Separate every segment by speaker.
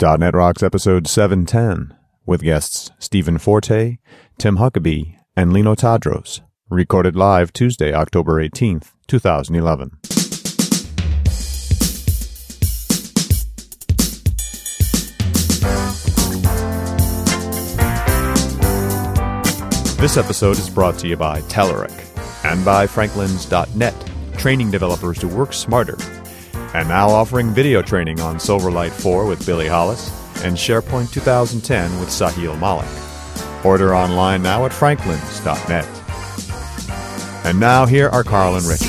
Speaker 1: .NET Rocks episode 710 with guests Stephen Forte, Tim Huckabee, and Lino Tadros. Recorded live Tuesday, October 18th, 2011. This episode is brought to you by Telerik and by Franklins.net, training developers to work smarter. And now offering video training on Silverlight 4 with Billy Hollis and SharePoint 2010 with Sahil Malik. Order online now at franklins.net. And now here are Carl and Richard.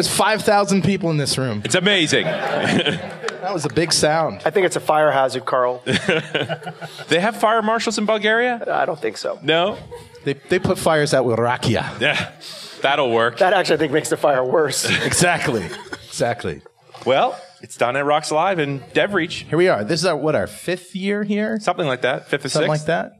Speaker 2: There's 5,000 people in this room.
Speaker 3: It's amazing.
Speaker 2: That was a big sound.
Speaker 4: I think it's a fire hazard, Carl.
Speaker 3: they have fire marshals in Bulgaria?
Speaker 4: I don't think so.
Speaker 3: No?
Speaker 2: They, they put fires out with rakia.
Speaker 3: Yeah, that'll work.
Speaker 4: That actually, I think, makes the fire worse.
Speaker 2: Exactly. Exactly.
Speaker 3: Well, it's .NET Rocks Live in DevReach.
Speaker 2: Here we are. This is our, what, our fifth year here?
Speaker 3: Something like that. Fifth or
Speaker 2: Something
Speaker 3: sixth.
Speaker 2: like that.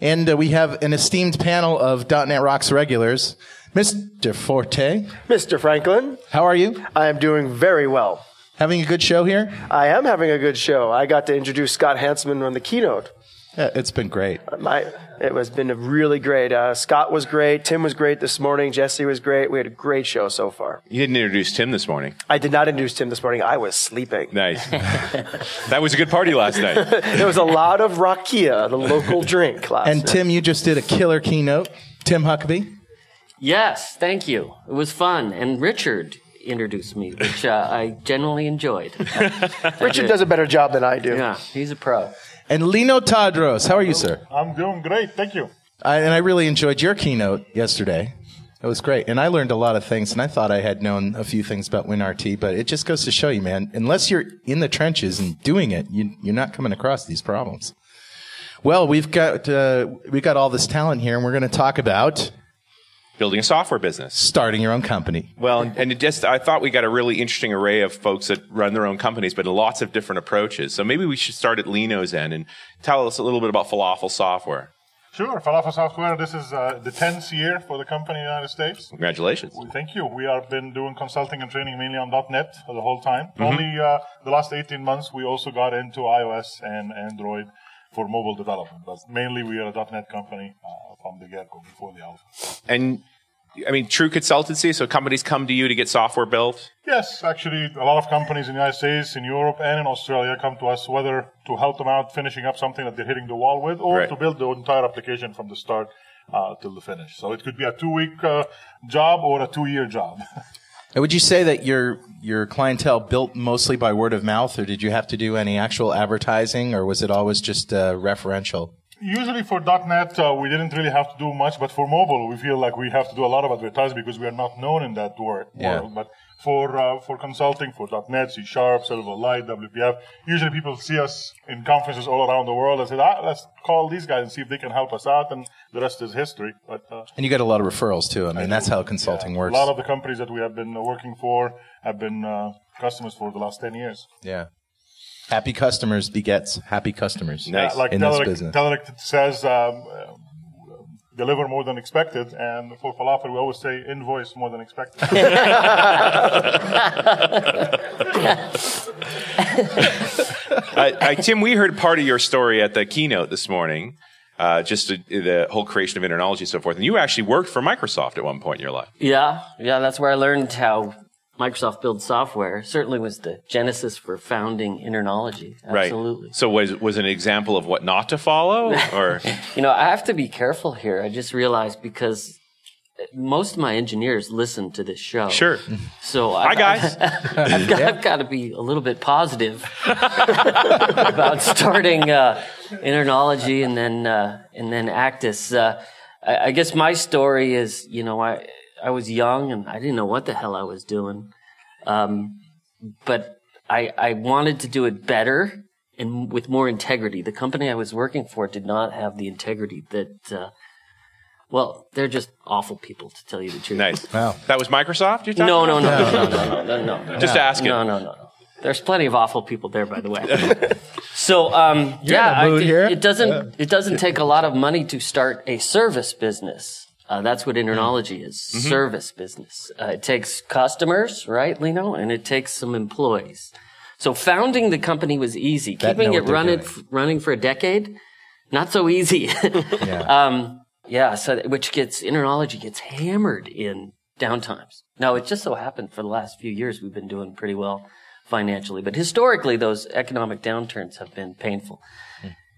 Speaker 2: And uh, we have an esteemed panel of .NET Rocks regulars. Mr. Forte,
Speaker 4: Mr. Franklin,
Speaker 2: how are you?
Speaker 4: I am doing very well.
Speaker 2: Having a good show here?
Speaker 4: I am having a good show. I got to introduce Scott Hanselman on the keynote.
Speaker 2: Yeah, it's been great.
Speaker 4: My, it has been really great. Uh, Scott was great. Tim was great this morning. Jesse was great. We had a great show so far.
Speaker 3: You didn't introduce Tim this morning.
Speaker 4: I did not introduce Tim this morning. I was sleeping.
Speaker 3: Nice. that was a good party last night.
Speaker 4: There was a lot of rakia, the local drink last
Speaker 2: And
Speaker 4: night.
Speaker 2: Tim, you just did a killer keynote. Tim Huckabee.
Speaker 5: Yes, thank you. It was fun. And Richard introduced me, which uh, I genuinely enjoyed.
Speaker 4: Richard does a better job than I do.
Speaker 5: Yeah, he's a pro.
Speaker 2: And Lino Tadros. How are you, sir?
Speaker 6: I'm doing great, thank you.
Speaker 2: I, and I really enjoyed your keynote yesterday. It was great. And I learned a lot of things, and I thought I had known a few things about WinRT, but it just goes to show you, man, unless you're in the trenches and doing it, you, you're not coming across these problems. Well, we've got, uh, we got all this talent here, and we're going to talk about
Speaker 3: Building a software business.
Speaker 2: starting your own company.
Speaker 3: Well, and- and it just, I thought we got a really interesting array of folks that run their own companies, but in lots of different approaches. So maybe we should start at Lino's end and tell us a little bit about Falafel Software.
Speaker 6: Sure, Falafel Software, this is uh, the 10th year for the company in the United States.
Speaker 3: Congratulations.
Speaker 6: Thank you. We have been doing consulting and training mainly on .NET for the whole time.
Speaker 3: Mm-hmm.
Speaker 6: Only uh, the last 18 months, we also got into iOS and Android for mobile development. But mainly, we are a .NET company uh, from the get-go before the alpha.
Speaker 3: And I mean, true consultancy. So companies come to you to get software built.
Speaker 6: Yes, actually, a lot of companies in the United States, in Europe, and in Australia come to us whether to help them out finishing up something that they're hitting the wall with, or
Speaker 3: Right.
Speaker 6: to build the entire application from the start uh, till the finish. So it could be a two-week uh, job or a two-year job.
Speaker 2: And would you say that your, your clientele built mostly by word of mouth, or did you have to do any actual advertising, or was it always just uh, referential?
Speaker 6: Usually for .NET, uh, we didn't really have to do much, but for mobile, we feel like we have to do a lot of advertising because we are not known in that wor-
Speaker 2: Yeah.
Speaker 6: world. But for uh, for consulting, for .NET, C Sharp, Silverlight, WPF, usually people see us in conferences all around the world and say, ah, let's call these guys and see if they can help us out, and the rest is history. But uh,
Speaker 2: And you get a lot of referrals too. I mean, that's how consulting
Speaker 6: a
Speaker 2: works.
Speaker 6: A lot of the companies that we have been working for have been uh, customers for the last 10 years.
Speaker 2: yeah. Happy customers begets happy customers.
Speaker 3: Nice.
Speaker 6: like
Speaker 2: in this business.
Speaker 6: Telerik says, um, deliver more than expected, and for falafel, we always say invoice more than expected.
Speaker 3: uh, uh, Tim, we heard part of your story at the keynote this morning, uh, just the, the whole creation of InterKnowlogy and so forth. And you actually worked for Microsoft at one point in your life.
Speaker 5: Yeah, yeah, that's where I learned how Microsoft builds software. Certainly was the genesis for founding InterKnowlogy. Absolutely.
Speaker 3: Right. So was was an example of what not to follow, or
Speaker 5: You know, I have to be careful here. I just realized because most of my engineers listen to this show.
Speaker 3: sure.
Speaker 5: So
Speaker 3: Hi
Speaker 5: I,
Speaker 3: guys.
Speaker 5: I've got, I've got to be a little bit positive about starting uh, InterKnowlogy and then uh, and then Actus. Uh, I, I guess my story is, you know, I I was young and I didn't know what the hell I was doing, um, but I I wanted to do it better and with more integrity. The company I was working for did not have the integrity that. Uh, well, they're just awful people, to tell you the truth.
Speaker 3: Nice.
Speaker 2: Wow.
Speaker 3: That was Microsoft. You're talking
Speaker 5: No, no,
Speaker 3: about?
Speaker 5: no, no, no, no, no, no.
Speaker 3: Just asking.
Speaker 5: No, no, no, no. There's plenty of awful people there, by the way. so, um, yeah,
Speaker 2: in the mood
Speaker 5: I- it,
Speaker 2: here.
Speaker 5: it doesn't it doesn't take a lot of money to start a service business. Uh, that's what InterKnowlogy is, service business. Uh, it takes customers, right, Lino, and it takes some employees. So founding the company was easy.
Speaker 2: That
Speaker 5: Keeping it running
Speaker 2: doing.
Speaker 5: running for a decade, not so easy. Um, yeah, so which gets InterKnowlogy gets hammered in downtimes. Now it just so happened for the last few years we've been doing pretty well financially, but historically those economic downturns have been painful.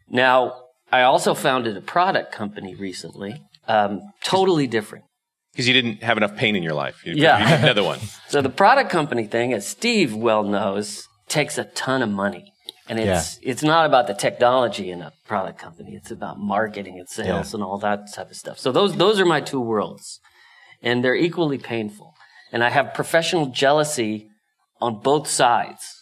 Speaker 5: Now I also founded a product company recently, um, totally different.
Speaker 3: Because you didn't have enough pain in your life. You,
Speaker 5: Yeah.
Speaker 3: you another one.
Speaker 5: So the product company thing, as Steve well knows, takes a ton of money. And it's it's not about the technology in a product company. It's about marketing and sales and all that type of stuff. So those those are my two worlds. And they're equally painful. And I have professional jealousy on both sides.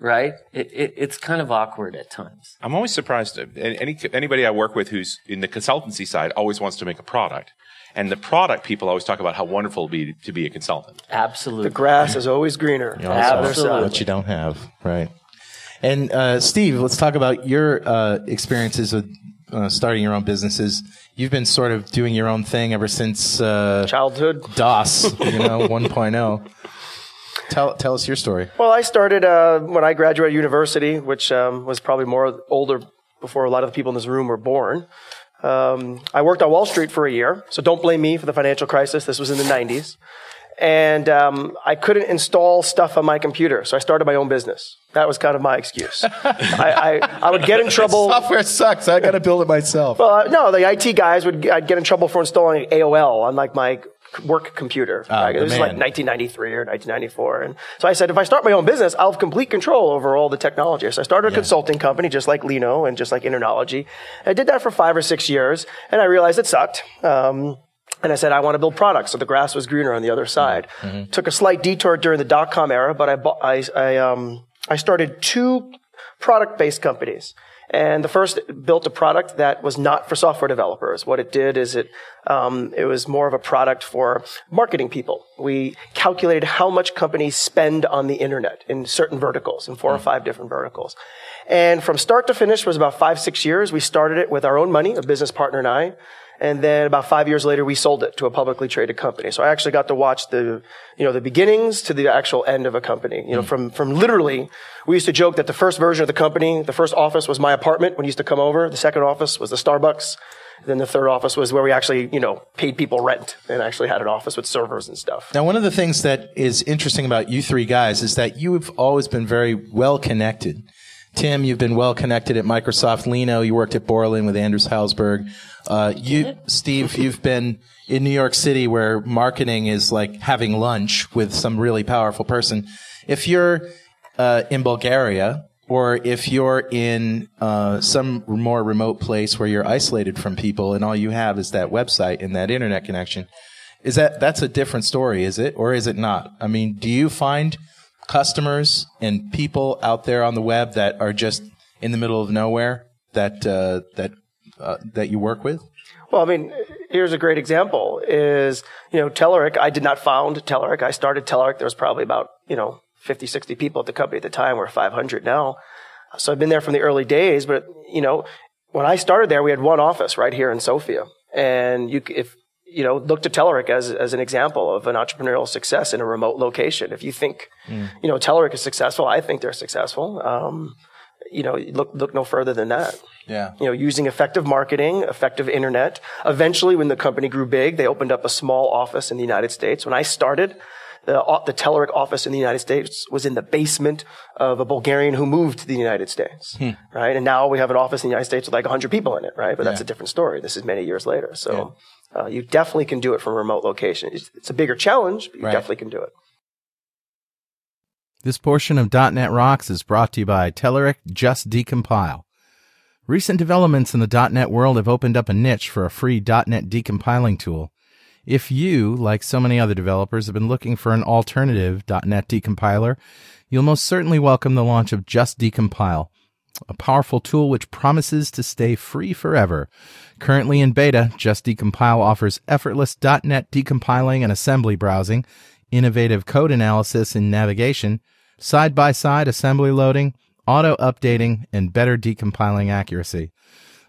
Speaker 5: Right? It, it, it's kind of awkward at times.
Speaker 3: I'm always surprised. Any anybody I work with who's in the consultancy side always wants to make a product, and the product people always talk about how wonderful it would be to be a consultant.
Speaker 5: Absolutely.
Speaker 4: The grass is always greener. on the other
Speaker 5: Absolutely.
Speaker 2: what you don't have, right? And uh, Steve, let's talk about your uh, experiences with uh, starting your own businesses. You've been sort of doing your own thing ever since uh,
Speaker 4: Childhood.
Speaker 2: DOS, you know, 1.0. Tell tell us your story.
Speaker 4: Well, I started uh, when I graduated university, which um, was probably more older before a lot of the people in this room were born. Um, I worked on Wall Street for a year, so don't blame me for the financial crisis. This was in the 90s. And um, I couldn't install stuff on my computer, so I started my own business. That was kind of my excuse. I, I, I would get in trouble.
Speaker 2: Software sucks. I got to build it myself.
Speaker 4: Well, uh, no, the IT guys would I'd get in trouble for installing AOL on like my work computer. Like,
Speaker 2: the
Speaker 4: it was like 1993 or 1994, and so I said, if I start my own business, I'll have complete control over all the technology. So I started a consulting company, just like Lino and just like InterKnowlogy. I did that for five or six years, and I realized it sucked. Um, and I said, I want to build products. So the grass was greener on the other side. Took a slight detour during the dot com era, but I, bought, I, I, um, I started two product based companies. And the first built a product that was not for software developers. What it did is it, um, it was more of a product for marketing people. We calculated how much companies spend on the internet in certain verticals, in four or five different verticals. And from start to finish was about five, six years. We started it with our own money, a business partner and I. And then about five years later, we sold it to a publicly traded company. So I actually got to watch the, you know, the beginnings to the actual end of a company. You know, hmm. from, from literally, we used to joke that the first version of the company, the first office was my apartment when you used to come over. The second office was the Starbucks. Then the third office was where we actually, you know, paid people rent and actually had an office with servers and stuff.
Speaker 2: Now, one of the things that is interesting about you three guys is that you have always been very well connected. Tim, you've been well connected at Microsoft. Lino, you worked at Borland with Anders Hejlsberg. Uh, you, Steve, you've been in New York City where marketing is like having lunch with some really powerful person. If you're uh, in Bulgaria or if you're in uh, some more remote place where you're isolated from people and all you have is that website and that internet connection, is that that's a different story, is it, or is it not? I mean, do you find customers and people out there on the web that are just in the middle of nowhere that uh, that uh, that you work with?
Speaker 4: Well, I mean, here's a great example is, you know, Telerik, I did not found Telerik. I started Telerik. There was probably about, you know, 50, 60 people at the company at the time. We're 500 now. So I've been there from the early days, but, you know, when I started there, we had one office right here in Sofia. And you, if, you know, look to Telerik as, as an example of an entrepreneurial success in a remote location. If you think, you know, Telerik is successful, I think they're successful. Um, you know, look, look no further than that
Speaker 2: Yeah.
Speaker 4: you know, using effective marketing, effective internet. Eventually, when the company grew big, they opened up a small office in the United States. When I started, the, the Telerik office in the United States was in the basement of a Bulgarian who moved to the United States, right? And now we have an office in the United States with like 100 people in it, right? But that's
Speaker 2: Yeah.
Speaker 4: a different story. This is many years later. So uh, you definitely can do it from a remote location. It's, it's a bigger challenge, but you
Speaker 2: Right.
Speaker 4: definitely can do it.
Speaker 7: This portion of .NET Rocks is brought to you by Telerik Just Decompile. Recent developments in the .NET world have opened up a niche for a free .NET decompiling tool. If you, like so many other developers, have been looking for an alternative .NET decompiler, you'll most certainly welcome the launch of Just Decompile, a powerful tool which promises to stay free forever. Currently in beta, Just Decompile offers effortless .NET decompiling and assembly browsing, innovative code analysis and navigation, side by side assembly loading, auto updating, and better decompiling accuracy.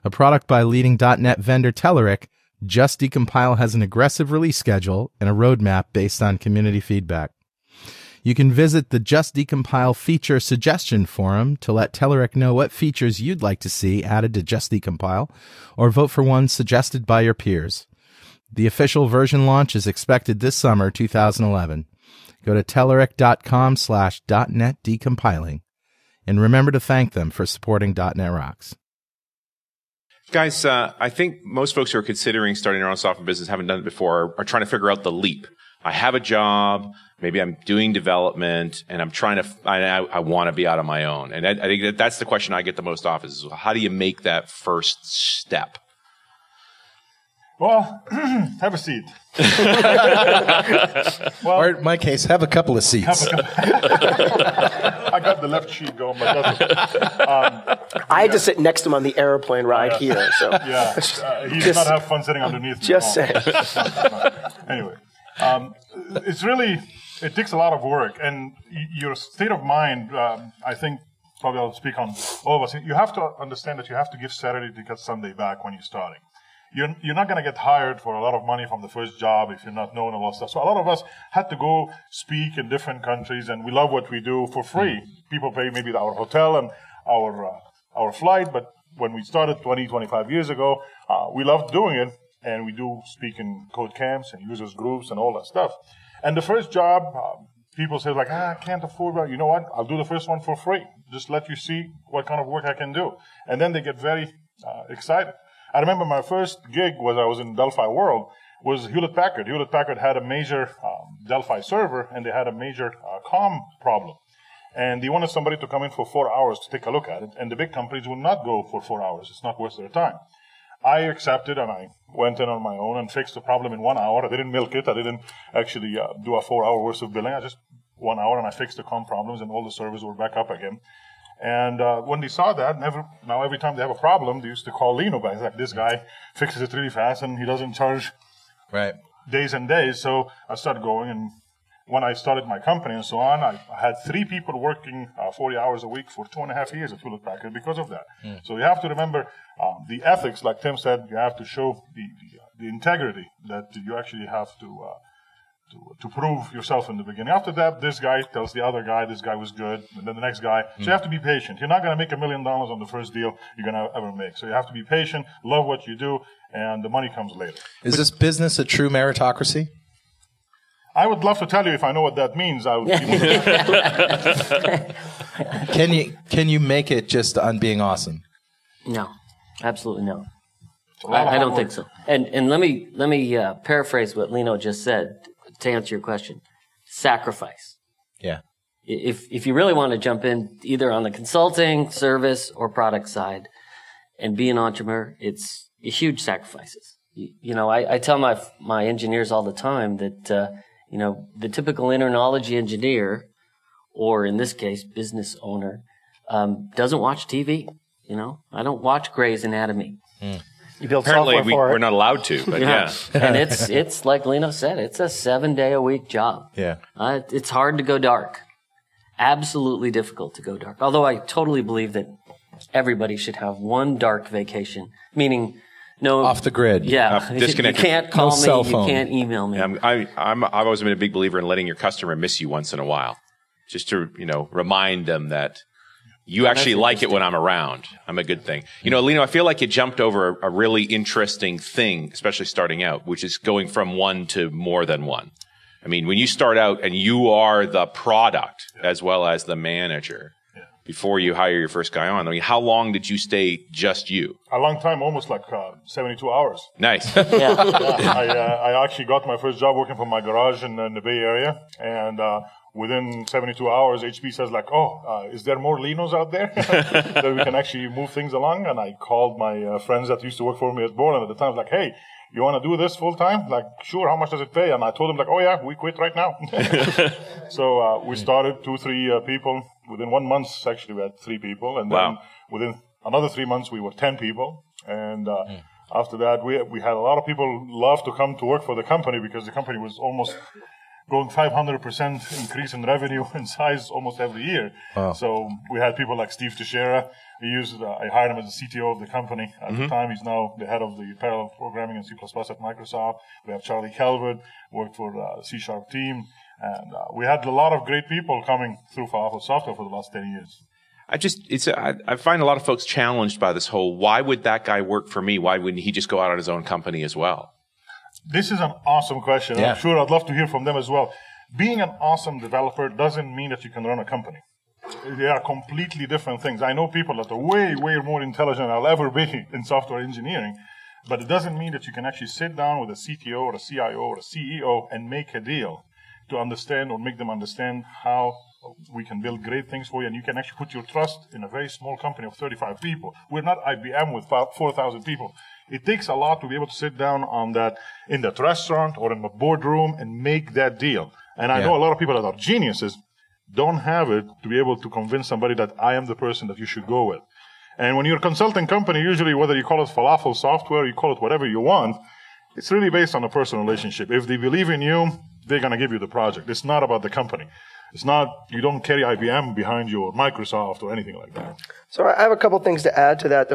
Speaker 7: A product by leading .NET vendor Telerik, Just Decompile has an aggressive release schedule and a roadmap based on community feedback. You can visit the Just Decompile feature suggestion forum to let Telerik know what features you'd like to see added to Just Decompile, or vote for one suggested by your peers. The official version launch is expected this summer 2011. Go to Telerik.com slash .NET decompiling. And remember to thank them for supporting .NET Rocks.
Speaker 3: Guys, uh, I think most folks who are considering starting their own software business haven't done it before are, are trying to figure out the leap. I have a job, maybe I'm doing development, and I'm trying to, I, I want to be out on my own. And I, I think that that's the question I get the most often is how do you make that first step?
Speaker 6: Well, have a seat.
Speaker 2: or in my case, have a couple of seats.
Speaker 6: I got the left cheek going, but that's okay. Um,
Speaker 4: I had to sit next to him on the airplane ride here. So
Speaker 6: yeah, uh, he did not have fun sitting underneath.
Speaker 4: Just
Speaker 6: No.
Speaker 4: saying.
Speaker 6: anyway, um, it's really it takes a lot of work, and your state of mind. Um, I think probably I'll speak on all of us. You have to understand that you have to give Saturday to get Sunday back when you're starting. You're, you're not going to get hired for a lot of money from the first job if you're not known a lot of stuff. So a lot of us had to go speak in different countries, and we love what we do for free. People pay maybe our hotel and our uh, our flight, but when we started 20, 25 years ago, uh, we loved doing it, and we do speak in code camps and users groups and all that stuff. And the first job, um, people say like, ah, I can't afford that. You know what? I'll do the first one for free. Just let you see what kind of work I can do. And then they get very uh, excited. I remember my first gig was I was in Delphi World was Hewlett Packard. Hewlett Packard had a major um, Delphi server and they had a major uh, com problem. And they wanted somebody to come in for four hours to take a look at it. And the big companies would not go for four hours. It's not worth their time. I accepted and I went in on my own and fixed the problem in one hour. I didn't milk it. I didn't actually uh, do a four hour worth of billing. I just one hour and I fixed the com problems and all the servers were back up again. And uh, when they saw that, never now every time they have a problem, they used to call Lino back. It's like this guy fixes it really fast and he doesn't charge
Speaker 2: Right.
Speaker 6: days and days. So I started going, and when I started my company and so on, I, I had three people working uh, 40 hours a week for two and a half years at Hewlett Packard because of that. So you have to remember um, the ethics, like Tim said, you have to show the, the, uh, the integrity that you actually have to. Uh, to, to prove yourself in the beginning. After that, this guy tells the other guy this guy was good, and then the next guy. So you have to be patient. You're not going to make a million dollars on the first deal you're going to ever make. So you have to be patient, love what you do, and the money comes later.
Speaker 2: Is this business a true meritocracy?
Speaker 6: I would love to tell you if I know what that means. I would.
Speaker 2: Can you can you make it just on being awesome?
Speaker 5: No, absolutely no.
Speaker 6: a lot of
Speaker 5: I, I don't
Speaker 6: work.
Speaker 5: think so. And and let me let me uh, paraphrase what Lino just said to answer your question. Sacrifice.
Speaker 2: Yeah.
Speaker 5: If if you really want to jump in either on the consulting, service, or product side, and be an entrepreneur, it's huge sacrifices. You, you know, I, I tell my my engineers all the time that uh, you know the typical InterKnowlogy engineer, or in this case, business owner, um, doesn't watch TV. You know, I don't watch Grey's Anatomy.
Speaker 4: You build
Speaker 3: Apparently,
Speaker 4: software
Speaker 3: we,
Speaker 4: for
Speaker 3: we're not allowed to, but yeah.
Speaker 5: and it's it's like Lino said, it's a seven day a week job.
Speaker 2: Yeah.
Speaker 5: Uh, it's hard to go dark. Absolutely difficult to go dark. Although I totally believe that everybody should have one dark vacation, meaning no
Speaker 2: Off the grid.
Speaker 5: Yeah,
Speaker 3: Uh,
Speaker 5: you can't call
Speaker 2: No
Speaker 5: me.
Speaker 2: cell
Speaker 5: You can't email me.
Speaker 3: I'm, I, I'm, I've always been a big believer in letting your customer miss you once in a while, just to you know remind them that you actually like it when I'm around. I'm a good thing. You know, Lino, I feel like you jumped over a, a really interesting thing, especially starting out, which is going from one to more than one. I mean, when you start out and you are the product as well as the manager before you hire your first guy on, I mean, how long did you stay just you?
Speaker 6: a long time, almost like uh, 72 hours.
Speaker 3: Nice.
Speaker 5: yeah.
Speaker 6: I, uh, I actually got my first job working from my garage in, in the Bay Area, and uh, within 72 hours, HP says like, "Oh, uh, is there more Linos out there that we can actually move things along?" And I called my uh, friends that used to work for me at Borland at the time, like, "Hey." You want to do this full time? Like, sure. How much does it pay? And I told them, like, oh yeah, we quit right now. so uh, we started two, three uh, people. Within one month, actually, we had three people, and then
Speaker 3: Wow.
Speaker 6: within another three months, we were ten people. And uh, after that, we we had a lot of people love to come to work for the company because the company was almost growing 500% increase in revenue and size almost every year. Wow. So we had people like Steve Teixeira. Used, uh, I hired him as the CTO of the company at mm-hmm. the time. He's now the head of the parallel programming and C++ at Microsoft. We have Charlie Calvert, worked for uh, the C Sharp team. And uh, we had a lot of great people coming through Falafel Software for the last 10 years.
Speaker 3: I just, it's, I, I find a lot of folks challenged by this whole, why would that guy work for me? Why wouldn't he just go out on his own company as well?
Speaker 6: This is an awesome question. Yeah. I'm sure I'd love to hear from them as well. Being an awesome developer doesn't mean that you can run a company. They are completely different things. I know people that are way, way more intelligent than I'll ever be in software engineering, but it doesn't mean that you can actually sit down with a CTO or a CIO or a CEO and make a deal to understand or make them understand how we can build great things for you, and you can actually put your trust in a very small company of 35 people. We're not IBM with 4,000 people. It takes a lot to be able to sit down on that in that restaurant or in the boardroom and make that deal. And I yeah. know a lot of people that are geniuses don't have it to be able to convince somebody that I am the person that you should go with. And when you're a consulting company, usually whether you call it falafel software, you call it whatever you want, it's really based on a personal relationship. If they believe in you, they're going to give you the project. It's not about the company. It's not, you don't carry IBM behind you or Microsoft or anything like that.
Speaker 4: So I have a couple things to add to that.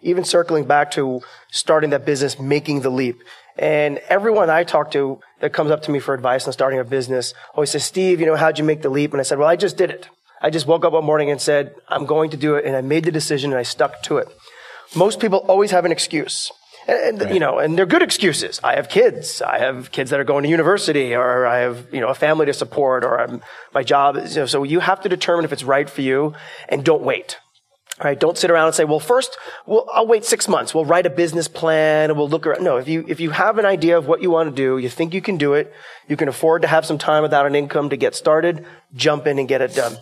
Speaker 4: Even circling back to starting that business, making the leap. And everyone I talk to that comes up to me for advice on starting a business always says, Steve, you know, how'd you make the leap? And I said, well, I just did it. I just woke up one morning and said, I'm going to do it. And I made the decision and I stuck to it. Most people always have an excuse. And, right. you know, and they're good excuses. I have kids. I have kids that are going to university or I have, you know, a family to support or I'm, my job is, you know, so you have to determine if it's right for you and don't wait. Right? Don't sit around and say, well, first, well, I'll wait six months. We'll write a business plan and we'll look around. No, if you, if you have an idea of what you want to do, you think you can do it, you can afford to have some time without an income to get started, jump in and get it done.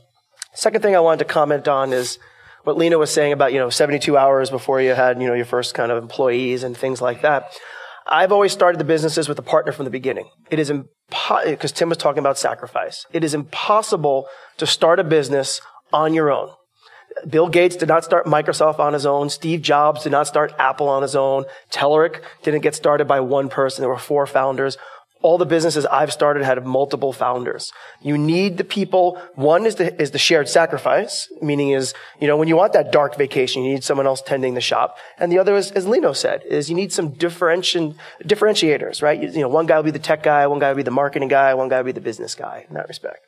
Speaker 4: Second thing I wanted to comment on is, what Lino was saying about, you know, 72 hours before you had, you know, your first kind of employees and things like that. I've always started the businesses with a partner from the beginning. It is impossible, because Tim was talking about sacrifice. It is impossible to start a business on your own. Bill Gates did not start Microsoft on his own. Steve Jobs did not start Apple on his own. Telerik didn't get started by one person. There were four founders all the businesses I've started had multiple founders. You need the people. One is the, is the shared sacrifice, meaning is, you know, when you want that dark vacation, you need someone else tending the shop. And the other is, as Lino said, is you need some differentiation, differentiators, right? You, you know, one guy will be the tech guy, one guy will be the marketing guy, one guy will be the business guy in that respect.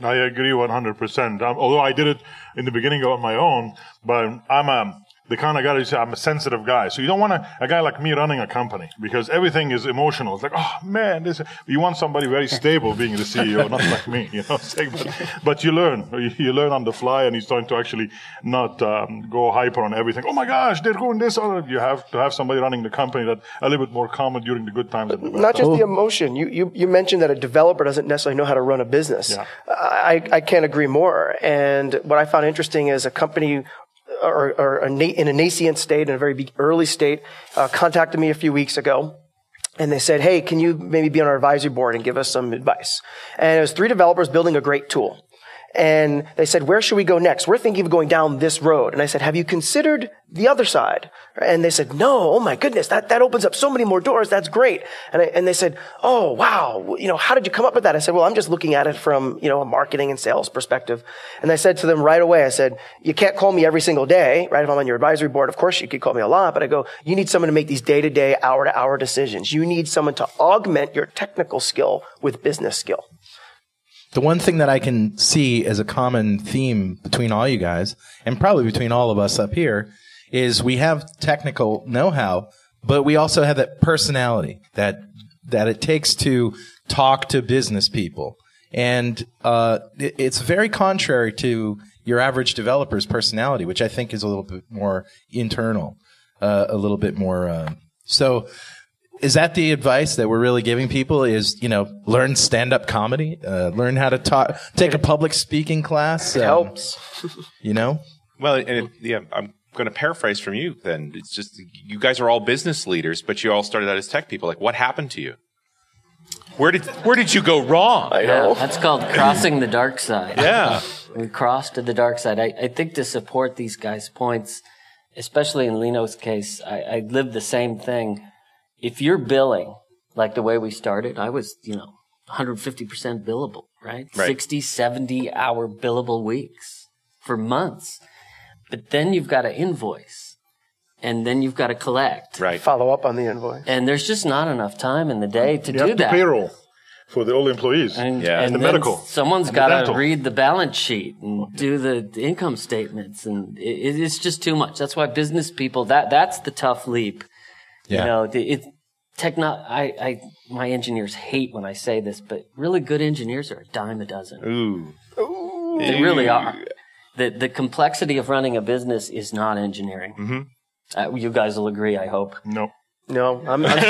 Speaker 6: I agree 100%. Um, although I did it in the beginning on my own, but I'm a, the kind of guy I'm a sensitive guy. So you don't want a, a, guy like me running a company because everything is emotional. It's like, oh man, this, you want somebody very stable being the CEO, not like me, you know. But, but you learn, you, you, learn on the fly and you're starting to actually not um, go hyper on everything. Oh my gosh, they're doing this. Or you have to have somebody running the company that a little bit more calm during the good times. And the
Speaker 4: not just the emotion. You, you, you mentioned that a developer doesn't necessarily know how to run a business. Yeah. I, I can't agree more. And what I found interesting is a company or, or in a nascent state, in a very early state, uh, contacted me a few weeks ago. And they said, hey, can you maybe be on our advisory board and give us some advice? And it was three developers building a great tool. And they said, where should we go next? We're thinking of going down this road. And I said, have you considered the other side? And they said, no, oh my goodness, that, that opens up so many more doors. That's great. And, I, and they said, oh wow, you know, how did you come up with that? I said, well, I'm just looking at it from, you know, a marketing and sales perspective. And I said to them right away, I said, you can't call me every single day, right? If I'm on your advisory board, of course you could call me a lot, but I go, you need someone to make these day to day, hour to hour decisions. You need someone to augment your technical skill with business skill.
Speaker 2: The one thing that I can see as a common theme between all you guys, and probably between all of us up here, is we have technical know-how, but we also have that personality that that it takes to talk to business people, and uh, it, it's very contrary to your average developer's personality, which I think is a little bit more internal, uh, a little bit more. Uh, so is that the advice that we're really giving people is you know learn stand-up comedy uh, learn how to talk take a public speaking class
Speaker 4: um, helps.
Speaker 2: you know?
Speaker 3: Well and it, yeah i'm going to paraphrase from you then. It's just you guys are all business leaders but you all started out as tech people. Like what happened to you? Where did where did you go wrong?
Speaker 5: I know. Yeah, that's called crossing the dark side.
Speaker 3: Yeah.
Speaker 5: We crossed to the dark side. I, I think to support these guys points especially in lino's case I, I lived the same thing if you're billing like the way we started, I was, you know, 150% billable, right?
Speaker 3: Right.
Speaker 5: 60, 70 hour billable weeks for months. But then you've got to invoice and then you've got to collect.
Speaker 3: Right.
Speaker 4: Follow up on the invoice.
Speaker 5: And there's just not enough time in the day to
Speaker 6: You
Speaker 5: do
Speaker 6: have to
Speaker 5: that.
Speaker 6: payroll for the old employees.
Speaker 5: And,
Speaker 3: Yeah.
Speaker 5: and
Speaker 6: The medical.
Speaker 5: Someone's got to read the balance sheet and do the, the income statements, and it, it's just too much. That's why business people that that's the tough leap.
Speaker 2: Yeah.
Speaker 5: You know, the, it techno. I, I my engineers hate when I say this, but really good engineers are a dime a dozen.
Speaker 3: Ooh. Ooh.
Speaker 5: They really are. The the complexity of running a business is not engineering.
Speaker 3: Mm-hmm.
Speaker 5: Uh, you guys will agree, I hope.
Speaker 6: no.
Speaker 4: No, I'm, I'm,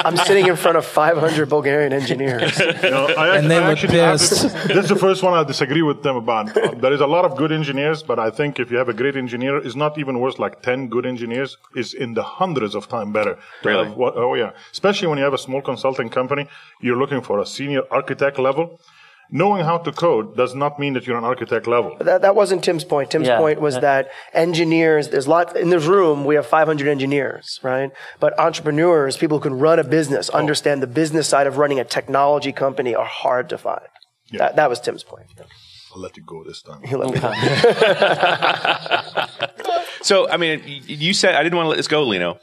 Speaker 4: I'm sitting in front of 500 Bulgarian engineers.
Speaker 6: No, I,
Speaker 2: And they
Speaker 6: I
Speaker 2: look
Speaker 6: actually
Speaker 2: pissed.
Speaker 6: to- this is the first one I disagree with them about. Uh, there is a lot of good engineers, but I think if you have a great engineer, it's not even worth like 10 good engineers. It's in the hundreds of times better.
Speaker 3: Really?
Speaker 6: have oh, yeah. Especially when you have a small consulting company, you're looking for a senior architect level. Knowing how to code does not mean that you're an architect level.
Speaker 4: That, that wasn't Tim's point. Tim's
Speaker 5: Yeah.
Speaker 4: point was that engineers, there's a lot, in this room, we have 500 engineers, right? But entrepreneurs, people who can run a business, oh. understand the business side of running a technology company are hard to find. That, that was Tim's point.
Speaker 6: I'll let you go this time.
Speaker 4: He let me-
Speaker 3: So, I mean, you said I didn't want to let this go, Lino.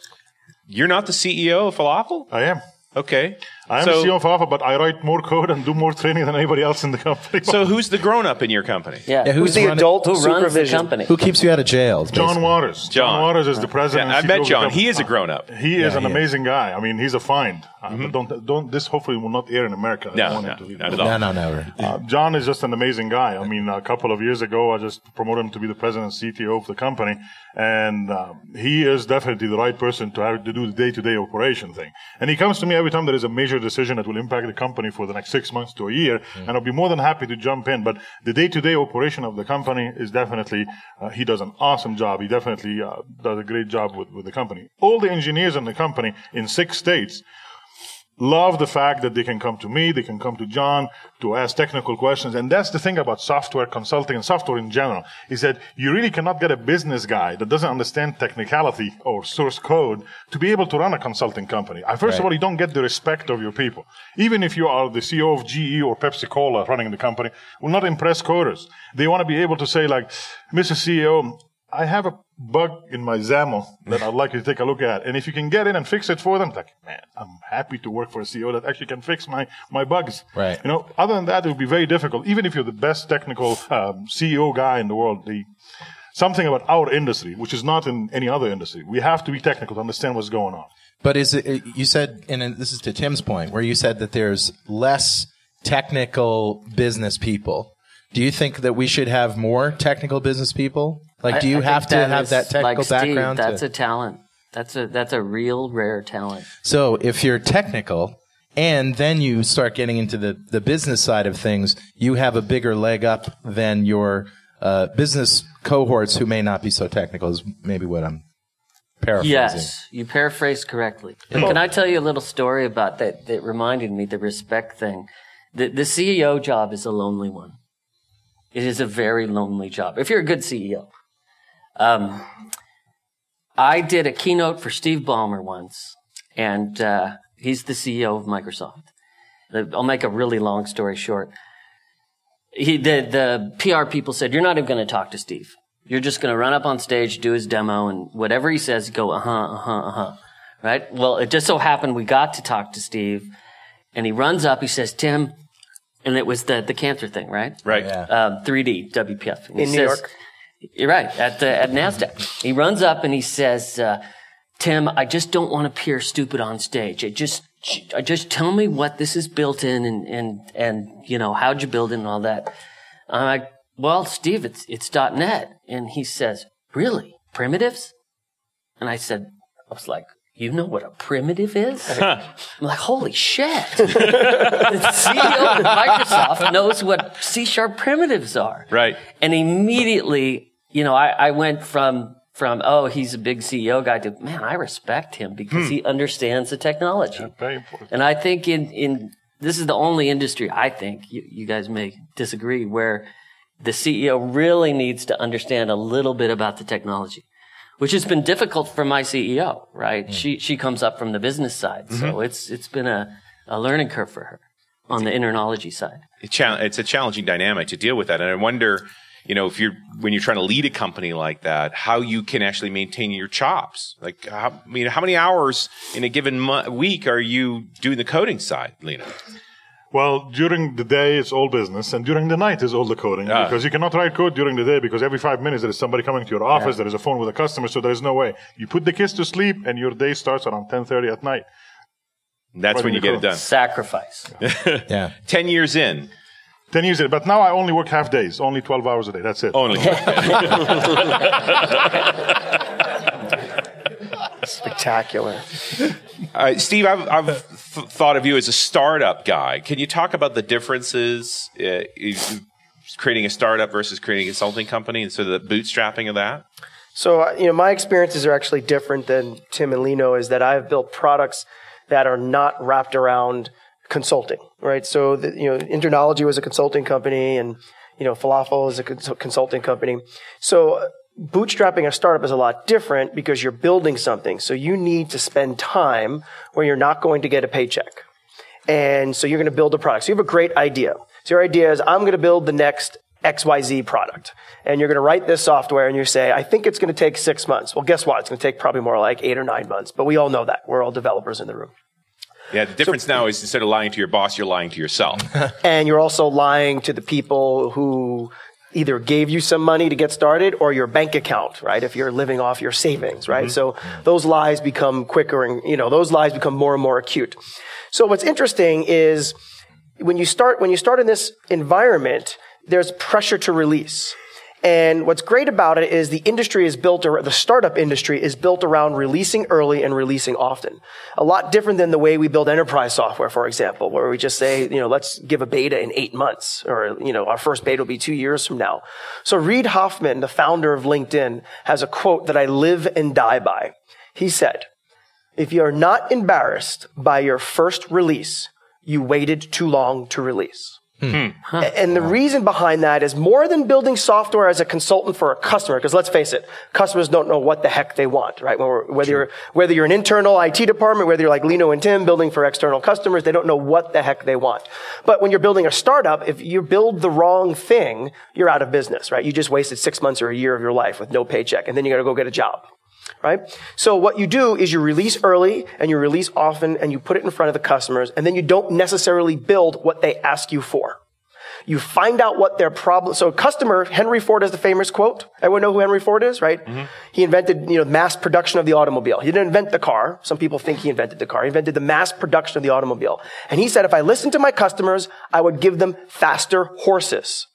Speaker 3: You're not the CEO of Falafel?
Speaker 6: I am.
Speaker 3: Okay.
Speaker 6: I am
Speaker 3: so,
Speaker 6: the CEO of Alpha, but I write more code and do more training than anybody else in the company.
Speaker 3: So, who's the grown up in your company?
Speaker 5: Yeah,
Speaker 2: Yeah,
Speaker 4: Who's the adult
Speaker 5: who runs the company?
Speaker 2: Who keeps you out of jail?
Speaker 6: John
Speaker 2: basically?
Speaker 6: Waters.
Speaker 3: John.
Speaker 6: Waters is the president.
Speaker 3: Yeah, I met
Speaker 6: CEO of the
Speaker 3: John. He is a grown up.
Speaker 6: He is
Speaker 2: Yeah,
Speaker 6: an
Speaker 2: he is.
Speaker 6: amazing guy. I mean, he's a find. Uh, but don't don't this hopefully will not air in America. I don't
Speaker 3: Mm-hmm. No,
Speaker 6: want
Speaker 3: no,
Speaker 6: him to leave.
Speaker 3: not at all.
Speaker 2: No, no, never.
Speaker 6: Uh, John is just an amazing guy. I mean, a couple of years ago, I just promoted him to be the president and CTO of the company, and uh, he is definitely the right person to have to do the day-to-day operation thing. And he comes to me every time there is a major decision that will impact the company for the next six months to a year, and I'll be more than happy to jump in. But the day-to-day operation of the company is definitely uh, he does an awesome job. He definitely uh, does a great job with, with the company. All the engineers in the company in six states love the fact that they can come to me, they can come to John to ask technical questions. And that's the thing about software consulting and software in general, is that you really cannot get a business guy that doesn't understand technicality or source code to be able to run a consulting company. First of all, you don't get the respect of your people. Even if you are the CEO of GE or Pepsi Cola running the company, will not impress coders. They want to be able to say like, Mr. CEO, I have a bug in my XAML that I'd like you to take a look at. And if you can get in and fix it for them, like, man, I'm happy to work for a CEO that actually can fix my, my bugs.
Speaker 2: Right.
Speaker 6: You know, other than that, it would be very difficult. Even if you're the best technical um, CEO guy in the world, the, something about our industry, which is not in any other industry, we have to be technical to understand what's going on.
Speaker 2: But is it, you said, and this is to Tim's point, where you said that there's less technical business people. Do you think that we should have more technical business people? Like, do you
Speaker 5: I
Speaker 2: have to have
Speaker 5: is-
Speaker 2: that technical
Speaker 5: like Steve,
Speaker 2: background?
Speaker 5: That's
Speaker 2: to-
Speaker 5: a talent. That's a that's a real rare talent.
Speaker 2: so if you're technical and then you start getting into the, the business side of things, you have a bigger leg up than your uh, business cohorts who may not be so technical is maybe what I'm paraphrasing.
Speaker 5: Yes, you paraphrased correctly. And Can I tell you a little story about that that reminded me the respect thing? The the CEO job is a lonely one. It is a very lonely job. If you're a good CEO. Um, I did a keynote for Steve Ballmer once, and uh, he's the CEO of Microsoft. I'll make a really long story short. He the the PR people said, "You're not even going to talk to Steve. You're just going to run up on stage, do his demo, and whatever he says, go uh huh, uh huh, uh huh." Right? Well, it just so happened we got to talk to Steve, and he runs up. He says, "Tim," and it was the the cancer thing, right?
Speaker 3: Right.
Speaker 2: Yeah.
Speaker 5: um, 3D WPF. And he
Speaker 4: In New
Speaker 5: says-
Speaker 4: York?
Speaker 5: You're right at the at Nasdaq. He runs up and he says, uh, "Tim, I just don't want to appear stupid on stage. I just, just tell me what this is built in and and and you know how'd you build it and all that." I'm like, "Well, Steve, it's it's dot .NET," and he says, "Really, primitives?" And I said, "I was like." You know what a primitive is? I'm like, holy shit. the CEO of Microsoft knows what C sharp primitives are.
Speaker 3: Right.
Speaker 5: And immediately, you know, I, I went from from oh, he's a big CEO guy to man, I respect him because hmm. he understands the technology.
Speaker 6: Very important.
Speaker 5: And I think in in this is the only industry I think you, you guys may disagree where the CEO really needs to understand a little bit about the technology, which has been difficult for my CEO. Right? Hmm. She she comes up from the business side, so mm-hmm. it's it's been a a learning curve for her. on the InterKnowlogy side.
Speaker 3: It's a challenging dynamic to deal with that. And I wonder, you know, if you're, when you're trying to lead a company like that, how you can actually maintain your chops. Like, how, I mean, how many hours in a given mo- week are you doing the coding side, Lino?
Speaker 6: Well, during the day it's all business, and during the night is all the coding ah. because you cannot write code during the day because every five minutes there is somebody coming to your office, yeah. there is a phone with a customer, so there is no way. You put the kids to sleep, and your day starts around ten thirty at night.
Speaker 3: That's when you get it done.
Speaker 5: Sacrifice.
Speaker 3: yeah. Ten years in.
Speaker 6: Ten years in, but now I only work half days, only twelve hours a day. That's it.
Speaker 3: Only.
Speaker 4: Spectacular.
Speaker 3: Uh, Steve, I've, I've th- thought of you as a startup guy. Can you talk about the differences uh, creating a startup versus creating a consulting company and sort of the bootstrapping of that?
Speaker 4: So, uh, you know, my experiences are actually different than Tim and Lino is that I've built products that are not wrapped around consulting, right? So, the, you know, InterKnowlogy was a consulting company and, you know, Falafel is a consulting company. So bootstrapping a startup is a lot different because you're building something. So you need to spend time where you're not going to get a paycheck. And so you're going to build a product. So you have a great idea. So your idea is, I'm going to build the next XYZ product. And you're going to write this software and you say, I think it's going to take six months. Well, guess what? It's going to take probably more like eight or nine months. But we all know that. We're all developers in the room.
Speaker 3: Yeah, the difference so, now is instead of lying to your boss, you're lying to yourself.
Speaker 4: and you're also lying to the people who either gave you some money to get started or your bank account, right? If you're living off your savings, right? Mm-hmm. So those lies become quicker and, you know, those lies become more and more acute. So what's interesting is when you start, when you start in this environment, there's pressure to release. And what's great about it is the industry is built, or the startup industry is built around releasing early and releasing often. A lot different than the way we build enterprise software, for example, where we just say, you know, let's give a beta in eight months, or, you know, our first beta will be two years from now. So Reid Hoffman, the founder of LinkedIn, has a quote that I live and die by. He said, if you are not embarrassed by your first release, you waited too long to release. Hmm. Huh. And the reason behind that is more than building software as a consultant for a customer, because let's face it, customers don't know what the heck they want, right? Whether you're, whether you're an internal IT department, whether you're like Lino and Tim building for external customers, they don't know what the heck they want. But when you're building a startup, if you build the wrong thing, you're out of business, right? You just wasted six months or a year of your life with no paycheck, and then you gotta go get a job right? So what you do is you release early and you release often and you put it in front of the customers and then you don't necessarily build what they ask you for. You find out what their problem. So, customer Henry Ford has the famous quote. Everyone know who Henry Ford is, right? Mm-hmm. He invented, you know, mass production of the automobile. He didn't invent the car. Some people think he invented the car. He invented the mass production of the automobile. And he said, if I listened to my customers, I would give them faster horses.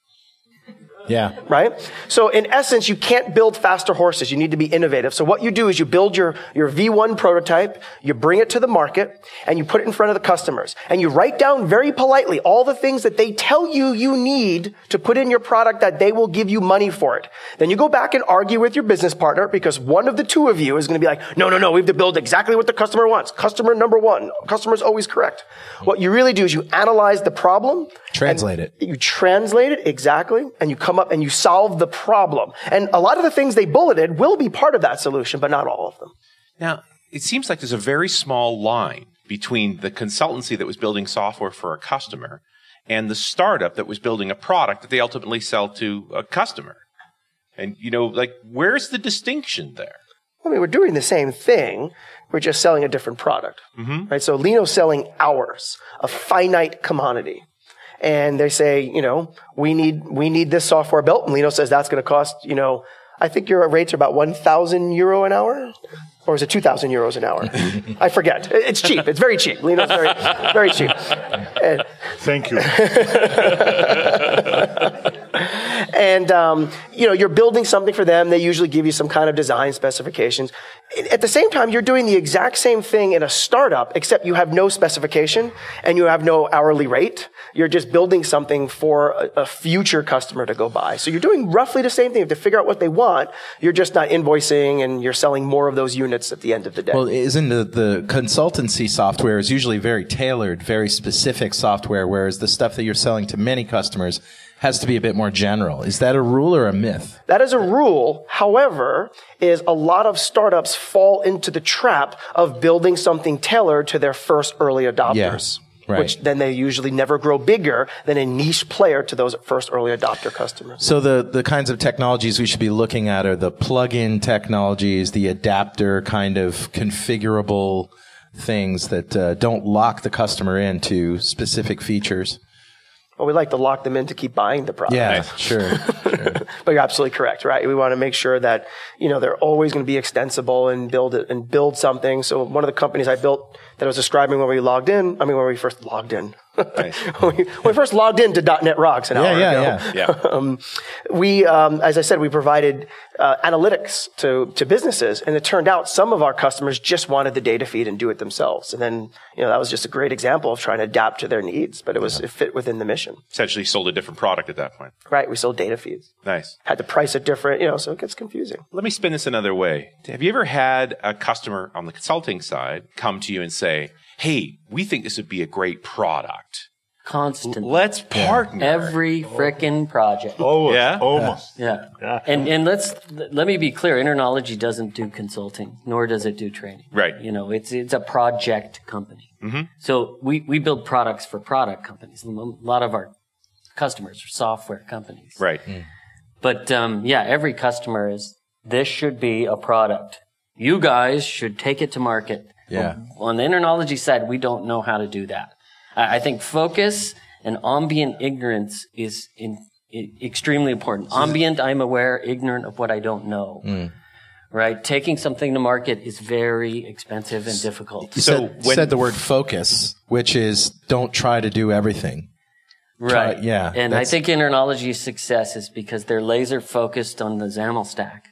Speaker 2: Yeah.
Speaker 4: Right? So in essence, you can't build faster horses. You need to be innovative. So what you do is you build your, your V1 prototype, you bring it to the market, and you put it in front of the customers. And you write down very politely all the things that they tell you you need to put in your product that they will give you money for it. Then you go back and argue with your business partner because one of the two of you is going to be like, no, no, no, we have to build exactly what the customer wants. Customer number one. Customer is always correct. What you really do is you analyze the problem.
Speaker 2: Translate it.
Speaker 4: You translate it exactly, and you come come up and you solve the problem. And a lot of the things they bulleted will be part of that solution, but not all of them.
Speaker 3: Now, it seems like there's a very small line between the consultancy that was building software for a customer and the startup that was building a product that they ultimately sell to a customer. And, you know, like, where's the distinction there?
Speaker 4: I mean, we're doing the same thing. We're just selling a different product, mm-hmm. right? So Lino's selling hours, a finite commodity and they say, you know, we need, we need this software built. And Lino says that's going to cost, you know, I think your rates are about 1,000 euro an hour. Or is it 2,000 euros an hour? I forget. It's cheap. It's very cheap. Lino's very, very cheap.
Speaker 6: And, Thank you.
Speaker 4: and um, you know you're building something for them. They usually give you some kind of design specifications. At the same time, you're doing the exact same thing in a startup, except you have no specification and you have no hourly rate. You're just building something for a, a future customer to go buy. So you're doing roughly the same thing. You have To figure out what they want, you're just not invoicing and you're selling more of those units at the end of the day.
Speaker 2: Well, isn't the, the consultancy software is usually very tailored, very specific software, whereas the stuff that you're selling to many customers has to be a bit more general. Is that a rule or a myth?
Speaker 4: That is a rule. However, is a lot of startups fall into the trap of building something tailored to their first early adopters.
Speaker 2: Yeah. Right.
Speaker 4: which then they usually never grow bigger than a niche player to those first early adopter customers.
Speaker 2: So the, the kinds of technologies we should be looking at are the plug-in technologies, the adapter kind of configurable things that uh, don't lock the customer into specific features.
Speaker 4: Well, we like to lock them in to keep buying the product.
Speaker 2: Yeah, sure.
Speaker 4: But you're absolutely correct, right? We want to make sure that, you know, they're always going to be extensible and build it and build something. So one of the companies I built that I was describing when we logged in, I mean, when we first logged in, when, we, when we first logged into .NET Rocks an
Speaker 2: Yeah,
Speaker 4: hour
Speaker 2: yeah,
Speaker 4: ago,
Speaker 2: yeah.
Speaker 3: Yeah.
Speaker 4: um, we, um, as I said, we provided uh, analytics to to businesses, and it turned out some of our customers just wanted the data feed and do it themselves. And then, you know, that was just a great example of trying to adapt to their needs, but it was it fit within the mission.
Speaker 3: Essentially sold a different product at that point.
Speaker 4: Right? We sold data feeds,
Speaker 3: Nice.
Speaker 4: had to price it different, you know, so it gets confusing.
Speaker 3: Let me spin this another way. Have you ever had a customer on the consulting side come to you and say, Hey, we think this would be a great product.
Speaker 5: Constant.
Speaker 3: Let's partner.
Speaker 5: Every frickin' project.
Speaker 6: Oh,
Speaker 3: Yeah?
Speaker 6: Almost.
Speaker 5: Yeah.
Speaker 6: Yeah.
Speaker 5: And and let's let me be clear. InterKnowlogy doesn't do consulting, nor does it do training.
Speaker 3: Right.
Speaker 5: You know, it's it's a project company. Mm-hmm. So we we build products for product companies. A lot of our customers are software companies.
Speaker 3: Right.
Speaker 5: But um, yeah, every customer is. This should be a product. You guys should take it to market.
Speaker 2: Yeah.
Speaker 5: On the InterKnowlogy side, we don't know how to do that. I I think focus and ambient ignorance is in, i- extremely important. Ambient, I'm aware. Ignorant of what I don't know.
Speaker 2: Hmm.
Speaker 5: Right? Taking something to market is very expensive and difficult.
Speaker 2: You
Speaker 3: So
Speaker 2: said,
Speaker 3: when-
Speaker 2: said the word focus, which is don't try to do everything.
Speaker 5: Right.
Speaker 2: yeah,
Speaker 5: And I think InterKnowlogy's success is because they're laser focused on the XAML stack.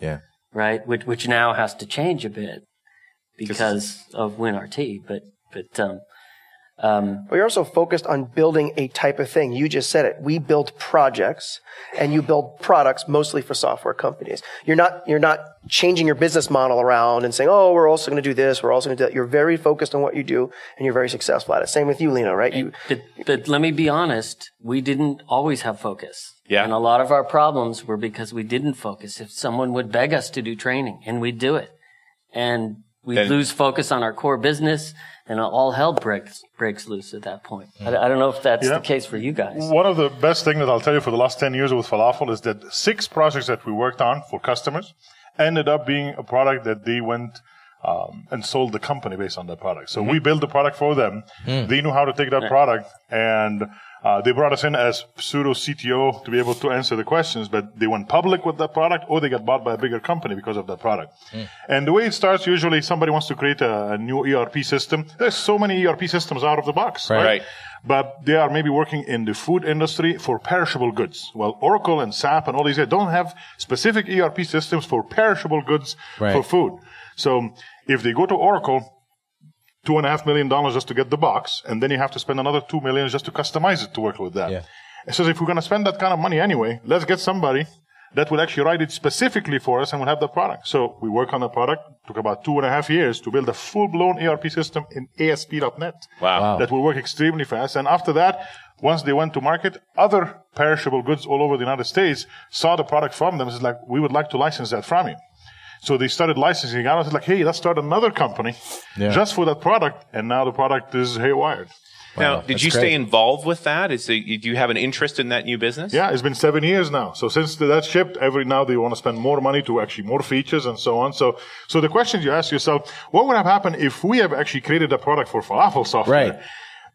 Speaker 2: Yeah.
Speaker 5: right? Which which now has to change a bit because of WinRT. But but um, um,
Speaker 4: We're also focused on building a type of thing. You just said it. We build projects and you build products mostly for software companies. You're not, you're not changing your business model around and saying, oh, we're also going to do this. We're also going to do that. You're very focused on what you do and you're very successful at it. Same with you, Lino, right? You,
Speaker 5: but but let me be honest, we didn't always have focus.
Speaker 3: Yeah.
Speaker 5: And a lot of our problems were because we didn't focus. If someone would beg us to do training, and we'd do it, and we
Speaker 3: Then-
Speaker 5: lose focus on our core business, and all hell breaks breaks loose at that point. I, I don't know if that's
Speaker 6: Yeah.
Speaker 5: the case for you guys.
Speaker 6: One of the best things that I'll tell you for the last 10 years with Falafel is that six projects that we worked on for customers ended up being a product that they went um, and sold the company based on that product. So we built the product for them. They knew how to take that product and uh, they brought us in as pseudo CTO to be able to answer the questions, but they went public with that product or they got bought by a bigger company because of that product. And the way it starts, usually somebody wants to create a, a new ERP system. There's so many ERP systems out of the box, right?
Speaker 3: Right.
Speaker 6: but they are maybe working in the food industry for perishable goods. Well, Oracle and SAP and all these don't have specific ERP systems for perishable goods
Speaker 2: Right.
Speaker 6: for food. So if they go to Oracle, two and a half million dollars just to get the box, and then you have to spend another two million just to customize it to work with that.
Speaker 2: Yeah.
Speaker 6: It says if we're going to spend that kind of money anyway, let's get somebody that will actually write it specifically for us and will have the product. So we work on the product. Took about two and a half years to build a full-blown ERP system in ASP.NET.
Speaker 3: Wow. Wow.
Speaker 6: That will work extremely fast. And after that, once they went to market, other perishable goods all over the United States saw the product from them. It's like, we would like to license that from you. So they started licensing out. It's like, hey, let's start another company
Speaker 2: Yeah.
Speaker 6: just for that product. And now the product is haywired.
Speaker 3: Now,
Speaker 2: Wow,
Speaker 3: did
Speaker 2: that's
Speaker 3: you
Speaker 2: great.
Speaker 3: stay involved with that? Is the, do you have an interest in that new business?
Speaker 6: Yeah, it's been seven years now. So since that shipped, every now they want to spend more money to actually more features and so on. So, so the question you ask yourself, what would have happened if we have actually created a product for falafel software?
Speaker 2: Right.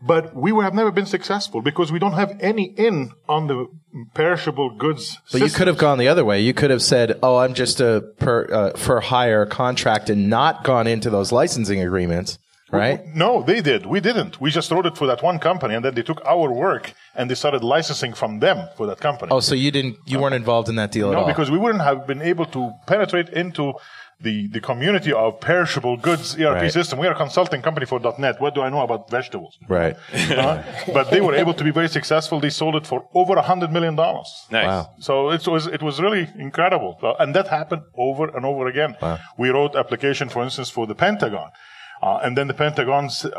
Speaker 6: But we would have never been successful because we don't have any in on the perishable goods.
Speaker 2: But you could have gone the other way. You could have said, "Oh, I'm just a per, uh, for hire contract," and not gone into those licensing agreements, right?
Speaker 6: No, they did. We didn't. We just wrote it for that one company, and then they took our work and they started licensing from them for that company.
Speaker 2: Oh, so you didn't, you weren't involved in that deal at all?
Speaker 6: No, because we wouldn't have been able to penetrate into the, the community of perishable goods ERP
Speaker 2: Right.
Speaker 6: system. We are a consulting company for .NET. What do I know about vegetables?
Speaker 2: right.
Speaker 6: Uh, but they were able to be very successful. They sold it for over a hundred million dollars.
Speaker 3: Nice.
Speaker 2: Wow.
Speaker 6: So it was it was really incredible, Uh, and that happened over and over again. Wow. We wrote application, for instance, for the Pentagon, uh, and then the Pentagon uh,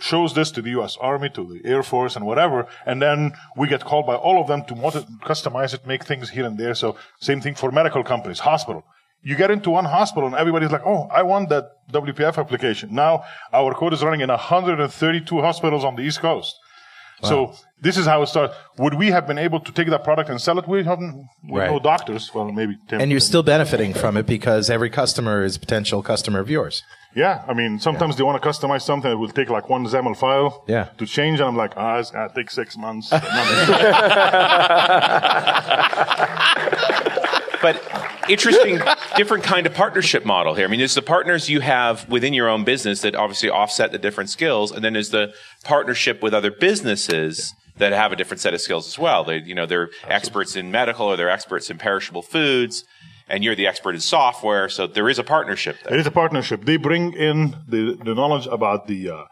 Speaker 6: shows this to the U.S. Army, to the Air Force, and whatever, and then we get called by all of them to mod- customize it, make things here and there. So same thing for medical companies, hospital. You get into one hospital and everybody's like, oh, I want that WPF application. Now our code is running in 132 hospitals on the East Coast. So this is how it starts. Would we have been able to take that product and sell it? We haven't. We
Speaker 2: Right.
Speaker 6: know doctors. Well, maybe. Tim.
Speaker 2: And you're still benefiting from it because every customer is a potential customer of yours.
Speaker 6: Yeah, I mean, sometimes they want to customize something. It will take like one XAML file
Speaker 2: Yeah.
Speaker 6: to change, and I'm like, ah, it's gonna take six months.
Speaker 3: but interesting, different kind of partnership model here. I mean, there's the partners you have within your own business that obviously offset the different skills, and then there's the partnership with other businesses that have a different set of skills as well. They, you know, they're experts in medical or they're experts in perishable foods, and you're the expert in software. So there is a partnership there.
Speaker 6: It is a partnership. They bring in the, the knowledge about the, uh,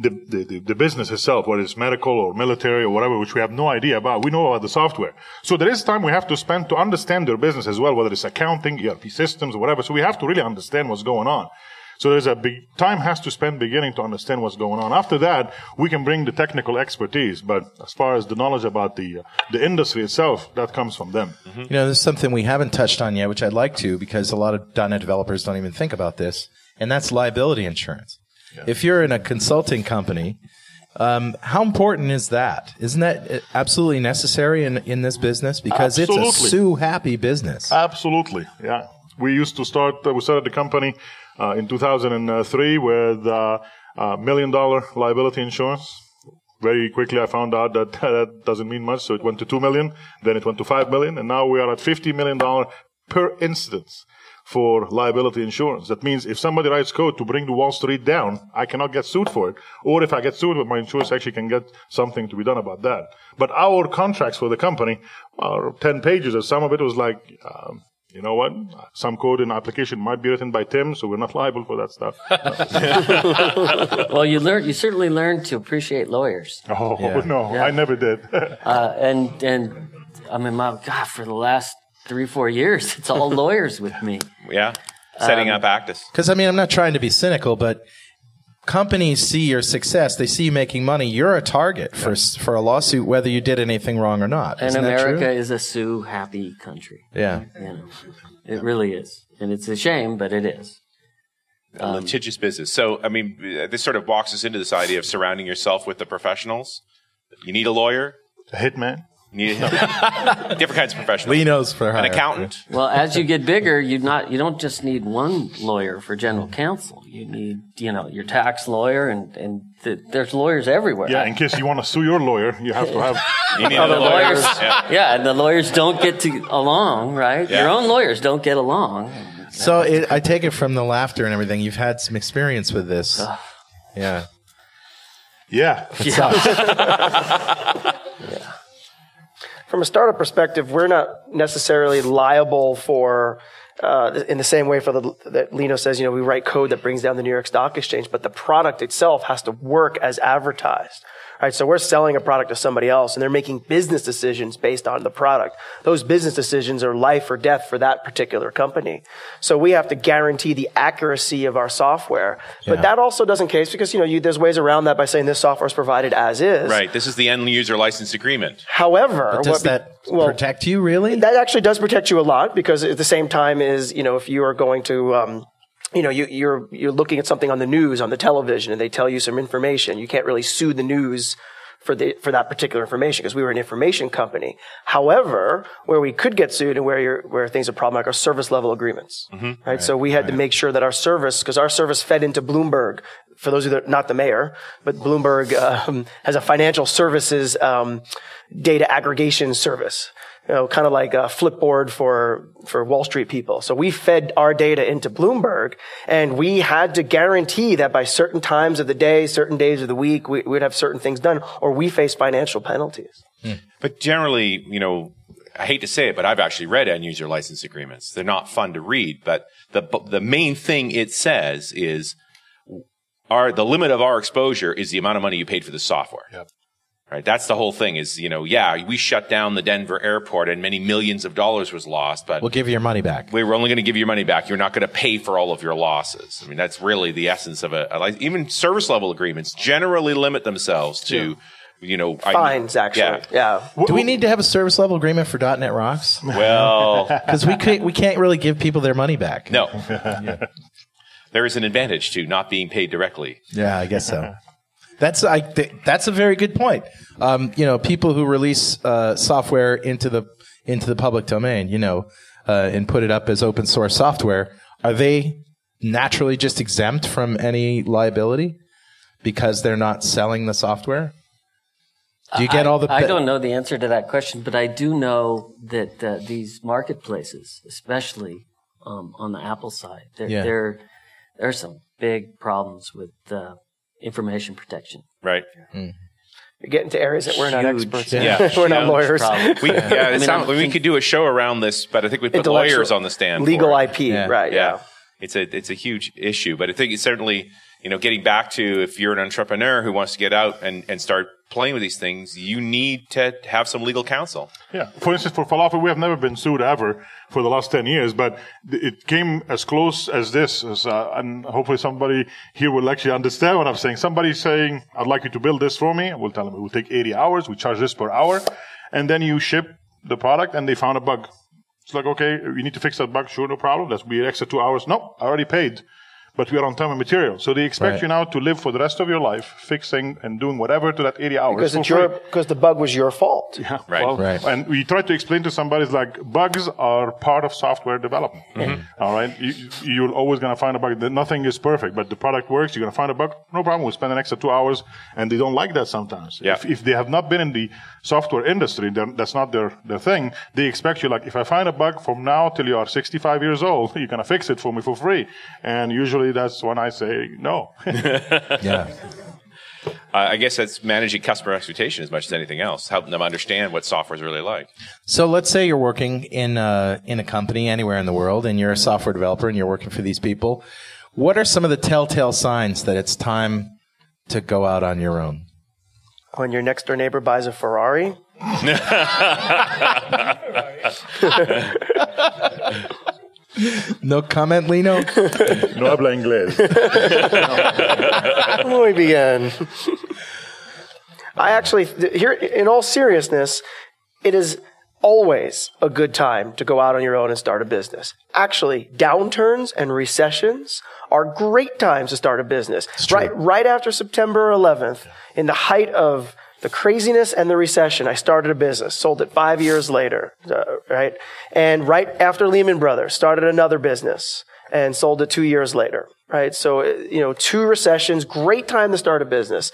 Speaker 6: the, the, the, business itself, whether it's medical or military or whatever, which we have no idea about. We know about the software. So there is time we have to spend to understand their business as well, whether it's accounting, ERP systems, or whatever. So we have to really understand what's going on. So there's a big time has to spend beginning to understand what's going on. After that, we can bring the technical expertise. But as far as the knowledge about the uh, the industry itself, that comes from them.
Speaker 2: You know, there's something we haven't touched on yet, which I'd like to, because a lot of .NET developers don't even think about this, and that's liability insurance. If you're in a consulting company, um, how important is that? Isn't that uh, absolutely necessary in, in this business? Because it's a sue happy business.
Speaker 6: Absolutely, yeah. We used to start. Uh, we started the company uh, in 2003 with uh, uh, million dollar liability insurance. Very quickly, I found out that that doesn't mean much, so it went to two million. Then it went to five million, and now we are at 50 million dollar per instance for liability insurance. That means if somebody writes code to bring the Wall Street down, I cannot get sued for it. Or if I get sued, my insurance actually can get something to be done about that. But our contracts for the company are 10 pages, and some of it was like, um, you know what? Some code in application might be written by Tim, so we're not liable for that stuff.
Speaker 5: Well, you learn. You certainly learn to appreciate lawyers.
Speaker 6: oh, no, I never did.
Speaker 5: Uh, and and I mean, my God, for the last three four years, it's all lawyers with me.
Speaker 3: Yeah, setting
Speaker 5: Um,
Speaker 3: up Actus.
Speaker 2: Because, I mean, I'm not trying to be cynical, but companies see your success. They see you making money. You're a target for, for a lawsuit, whether you did anything wrong or not.
Speaker 5: And
Speaker 2: Isn't that true?
Speaker 5: America is a sue happy country.
Speaker 2: Yeah.
Speaker 5: You know, it really is, and it's a shame, but it is.
Speaker 3: a litigious business. So, I mean, this sort of walks us into this idea of surrounding yourself with the professionals. You need a lawyer.
Speaker 6: A hitman.
Speaker 3: You need different kinds of professionals.
Speaker 2: Linos for
Speaker 3: An
Speaker 2: hire.
Speaker 3: accountant.
Speaker 5: Well, as you get bigger, you not you don't just need one lawyer for general counsel. You need you know your tax lawyer, and and th- there's lawyers everywhere.
Speaker 6: Yeah, in case you want to sue your lawyer, you have to have.
Speaker 3: You need
Speaker 5: the
Speaker 3: a
Speaker 5: lawyers,
Speaker 3: Yeah.
Speaker 5: yeah. and the lawyers don't get to along, right?
Speaker 3: Yeah.
Speaker 5: Your own lawyers don't get along.
Speaker 2: So it, I take it from the laughter and everything. You've had some experience with this. Yeah.
Speaker 6: Yeah.
Speaker 4: from a startup perspective, we're not necessarily liable for, uh, in the same way for the, that Lino says, you know, we write code that brings down the New York Stock Exchange, but the product itself has to work as advertised. Right, so we're selling a product to somebody else and they're making business decisions based on the product. Those business decisions are life or death for that particular company. So we have to guarantee the accuracy of our software. But that also doesn't case because, you know, you, there's ways around that by saying this software is provided as is.
Speaker 3: Right. This is the end user license agreement.
Speaker 4: However,
Speaker 2: Does
Speaker 4: what
Speaker 2: that
Speaker 4: well,
Speaker 2: protect you really?
Speaker 4: that actually does protect you a lot because at the same time is you know if you are going to um, you know you, you're you're looking at something on the news on the television and they tell you some information you can't really sue the news for the for that particular information because we were an information company. However, where we could get sued and where you're, where things are problematic are service level agreements, right? So we had to make sure that our service because our service fed into Bloomberg. For those who are not the mayor, but Bloomberg um, has a financial services um, data aggregation service you know, kind of like a flipboard for, for Wall Street people. So we fed our data into Bloomberg and we had to guarantee that by certain times of the day, certain days of the week, we, we'd have certain things done or we face financial penalties. Hmm.
Speaker 3: But generally, you know, I hate to say it, but I've actually read end user license agreements. They're not fun to read, but the the main thing it says is our the limit of our exposure is the amount of money you paid for the software.
Speaker 6: Yep.
Speaker 3: Right. That's the whole thing is, you know, yeah, we shut down the Denver airport and many millions of dollars was lost, but
Speaker 2: We'll give you your money back.
Speaker 3: we were only going to give you your money back. You're not going to pay for all of your losses. I mean, that's really the essence of a, a lic- even service level agreements generally limit themselves to you know, I-
Speaker 4: Fines, actually.
Speaker 3: Yeah.
Speaker 4: Yeah.
Speaker 2: Do we need to have a service level agreement for .NET Rocks?
Speaker 3: Well,
Speaker 2: Because we can't, we can't really give people their money back.
Speaker 3: no. there is an advantage to not being paid directly.
Speaker 2: Yeah, I guess so. That's I th- that's a very good point. Um, you know, people who release uh, software into the into the public domain, you know, uh, and put it up as open source software, are they naturally just exempt from any liability because they're not selling the software? Do you get all the?
Speaker 5: I don't know the answer to that question, but I do know that uh, these marketplaces, especially um, on the Apple side, there,
Speaker 2: Yeah.
Speaker 5: there, there are some big problems with uh, information protection.
Speaker 3: Right. Mm.
Speaker 4: You're getting to areas that we're not
Speaker 5: Huge.
Speaker 4: experts
Speaker 3: Yeah.
Speaker 4: in. we're not lawyers.
Speaker 3: We, yeah, it
Speaker 5: mean,
Speaker 3: sound-
Speaker 5: I'm
Speaker 3: we could do a show around this, but I think we put
Speaker 4: Intellectual-
Speaker 3: lawyers on the stand.
Speaker 4: Legal. IP,
Speaker 2: Yeah.
Speaker 4: right?
Speaker 3: yeah.
Speaker 4: Yeah.
Speaker 3: It's a it's a huge issue, but I think it's certainly you know getting back to if you're an entrepreneur who wants to get out and, and start playing with these things, you need to have some legal counsel.
Speaker 6: Yeah. For instance, for falafel, we have never been sued ever for the last 10 years, but it came as close as this. As, uh, and hopefully somebody here will actually understand what I'm saying. Somebody saying, I'd like you to build this for me. We'll tell them it will take 80 hours. We charge this per hour. And then you ship the product and they found a bug. It's like, okay, you need to fix that bug. Sure, no problem. That's be an extra two hours. No, I already paid. But we are on time and material. So they expect
Speaker 2: Right.
Speaker 6: you now to live for the rest of your life fixing and doing whatever to that 80 hours.
Speaker 4: Because it's your because the bug was your fault.
Speaker 6: Yeah,
Speaker 3: Right.
Speaker 6: well,
Speaker 2: Right.
Speaker 6: And we try to explain to somebody it's like bugs are part of software development. Mm-hmm. All right, you, you're always going to find a bug. Nothing is perfect, but the product works. You're going to find a bug, no problem. We spend an extra two hours, and they don't like that sometimes.
Speaker 3: Yeah.
Speaker 6: If, if they have not been in the software industry, then that's not their their thing. They expect you like, if I find a bug from now till you are 65 years old, you're going to fix it for me for free. And usually that's when I say no.
Speaker 2: yeah.
Speaker 3: Uh, I guess that's managing customer expectation as much as anything else, helping them understand what software is really like.
Speaker 2: So let's say you're working in a, in a company anywhere in the world and you're a software developer and you're working for these people. What are some of the telltale signs that it's time to go out on your own?
Speaker 4: When your next door neighbor buys a Ferrari,
Speaker 2: No comment, Lino?
Speaker 6: no habla inglés.
Speaker 4: Muy bien. I actually, here, in all seriousness, it is always a good time to go out on your own and start a business. Actually, downturns and recessions are great times to start a business. Right, right after September 11th, in the height of the craziness and the recession, I started a business, sold it five years later, uh, right? And right after Lehman Brothers, started another business and sold it two years later, right? So, uh, you know, two recessions, great time to start a business.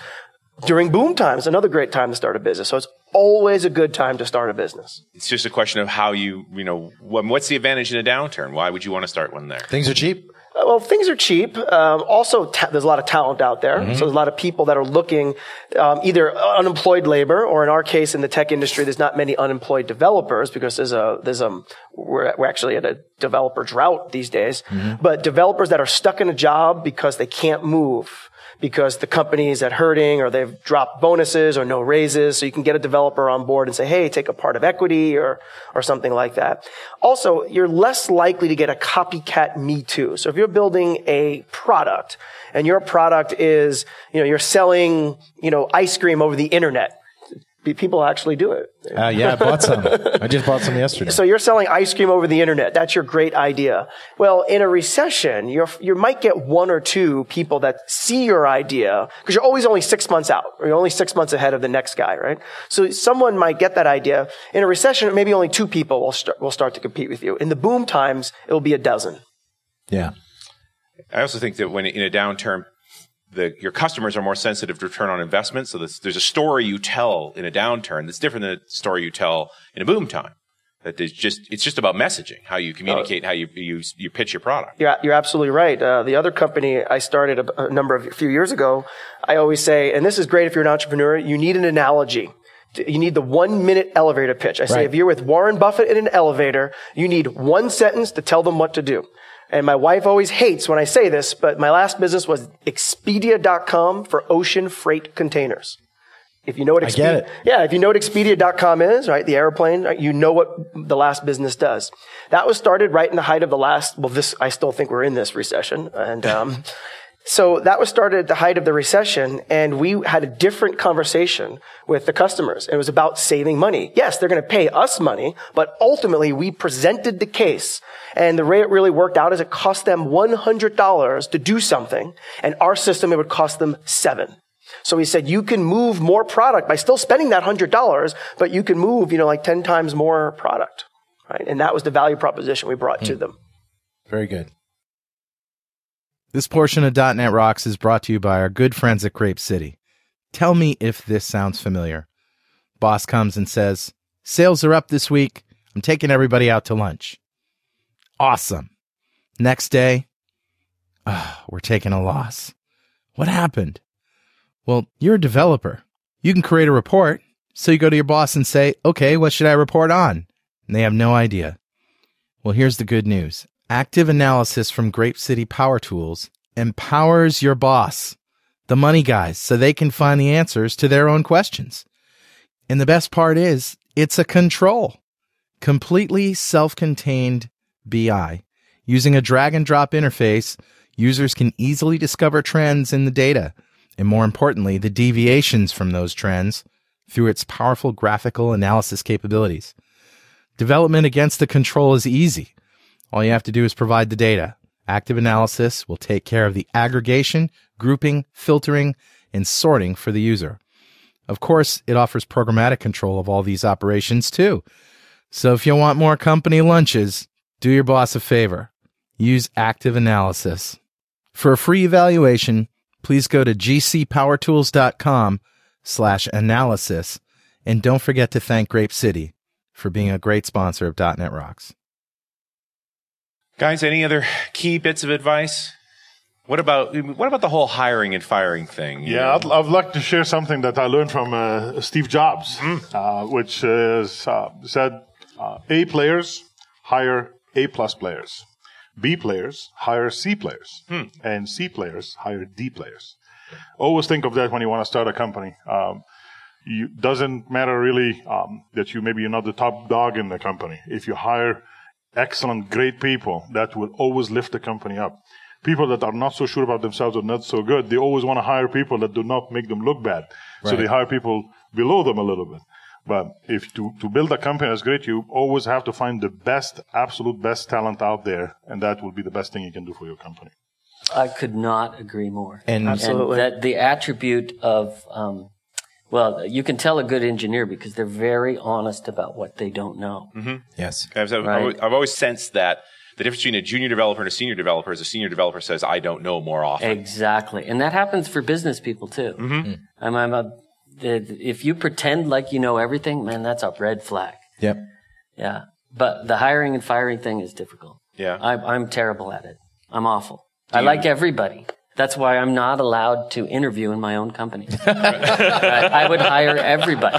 Speaker 4: During boom times, another great time to start a business. So it's always a good time to start a business.
Speaker 3: It's just a question of how you, you know, what's the advantage in a downturn? Why would you want to start one there?
Speaker 2: Things are cheap.
Speaker 4: Uh, Well, things are cheap. Um, also, ta- there's a lot of talent out there. So there's a lot of people that are looking um, either unemployed labor, or in our case, in the tech industry, there's not many unemployed developers because there's a there's a we're, we're actually at a developer drought these days. But developers that are stuck in a job because they can't move because the company is at hurting or they've dropped bonuses or no raises. So you can get a developer on board and say, Hey, take a part of equity or, or something like that. Also, you're less likely to get a copycat me too. So if you're building a product and your product is, you know, you're selling, you know, ice cream over the internet, people actually do it.
Speaker 2: Uh, yeah, I bought some. I just bought some yesterday.
Speaker 4: So you're selling ice cream over the internet. That's your great idea. Well, in a recession, you're, you might get one or two people that see your idea because you're always only six months out or you're only six months ahead of the next guy, right? So someone might get that idea. In a recession, maybe only two people will start, will start to compete with you. In the boom times, it'll be a dozen.
Speaker 2: yeah.
Speaker 3: I also think that when in a downturn, the, your customers are more sensitive to return on investment. So there's, there's a story you tell in a downturn that's different than a story you tell in a boom time. That is just it's just about messaging, how you communicate, how you you you pitch your product.
Speaker 4: You're, you're absolutely right. Uh, the other company I started a, a number of a few years ago, I always say, and this is great if you're an entrepreneur, you need an analogy. You need the one minute elevator pitch. I say,
Speaker 2: Right.
Speaker 4: if you're with Warren Buffett in an elevator, you need one sentence to tell them what to do. And my wife always hates when I say this, but my last business was Expedia.com for ocean freight containers. If you know what Expedia, yeah, if you know what Expedia.com is, right, the airplane, right, you know what the last business does. That was started right in the height of the last, well, this, I still think we're in this recession. And, um, So that was started at the height of the recession, and we had a different conversation with the customers. It was about saving money. Yes, they're going to pay us money, but ultimately we presented the case. And the way it really worked out is it cost them $100 to do something, and our system, it would cost them seven. So he said, you can move more product by still spending that $100, but you can move, you know, like 10 times more product. Right? And that was the value proposition we brought to hmm. them.
Speaker 8: Very good.
Speaker 2: This portion of .NET Rocks is brought to you by our good friends at Grape City. Tell me if this sounds familiar. Boss comes and says, Sales are up this week. I'm taking everybody out to lunch. Awesome. Next day, oh, we're taking a loss. What happened? Well, you're a developer. You can create a report. So you go to your boss and say, okay, what should I report on? And they have no idea. Well, here's the good news. Active analysis from Grape City Power Tools empowers your boss, the money guys, so they can find the answers to their own questions. And the best part is it's a control, completely self-contained BI. Using a drag and drop interface, users can easily discover trends in the data and more importantly, the deviations from those trends through its powerful graphical analysis capabilities. Development against the control is easy. All you have to do is provide the data. Active analysis will take care of the aggregation, grouping, filtering, and sorting for the user. Of course, it offers programmatic control of all these operations too. So if you want more company lunches, do your boss a favor. Use active analysis. For a free evaluation, please go to gcpowertools.com slash analysis and don't forget to thank Grape City for being a great sponsor of .NET Rocks.
Speaker 3: Guys, any other key bits of advice? What about what about the whole hiring and firing thing?
Speaker 6: Yeah. I'd, I'd like to share something that I learned from uh, Steve Jobs,
Speaker 3: Hmm.
Speaker 6: uh, which is uh, said uh, A players hire A plus players, B players hire C players,
Speaker 3: Hmm.
Speaker 6: and C players hire D players. Always think of that when you want to start a company. Um, you doesn't matter really um, that you maybe you're not the top dog in the company. If you hire excellent, great people, that will always lift the company up. People that are not so sure about themselves or not so good, they always want to hire people that do not make them look bad. So they hire people below them a little bit. But if to, to build a company that's great, you always have to find the best, absolute best talent out there, and that will be the best thing you can do for your company.
Speaker 5: I could not agree more.
Speaker 8: And-
Speaker 4: Absolutely.
Speaker 5: And that the attribute of, um, well, you can tell a good engineer because they're very honest about what they don't know.
Speaker 8: Yes.
Speaker 3: I've, I've,
Speaker 5: Right.
Speaker 3: I've always sensed that the difference between a junior developer and a senior developer is a senior developer says, I don't know more often.
Speaker 5: Exactly. And that happens for business people too. Mm-hmm. I'm, I'm a, the- if you pretend like you know everything, man, that's a red flag.
Speaker 8: Yep.
Speaker 5: Yeah. But the hiring and firing thing is difficult.
Speaker 3: Yeah.
Speaker 5: I'm, I'm terrible at it. I'm awful. I like everybody. That's why I'm not allowed to interview in my own company. I, would hire everybody.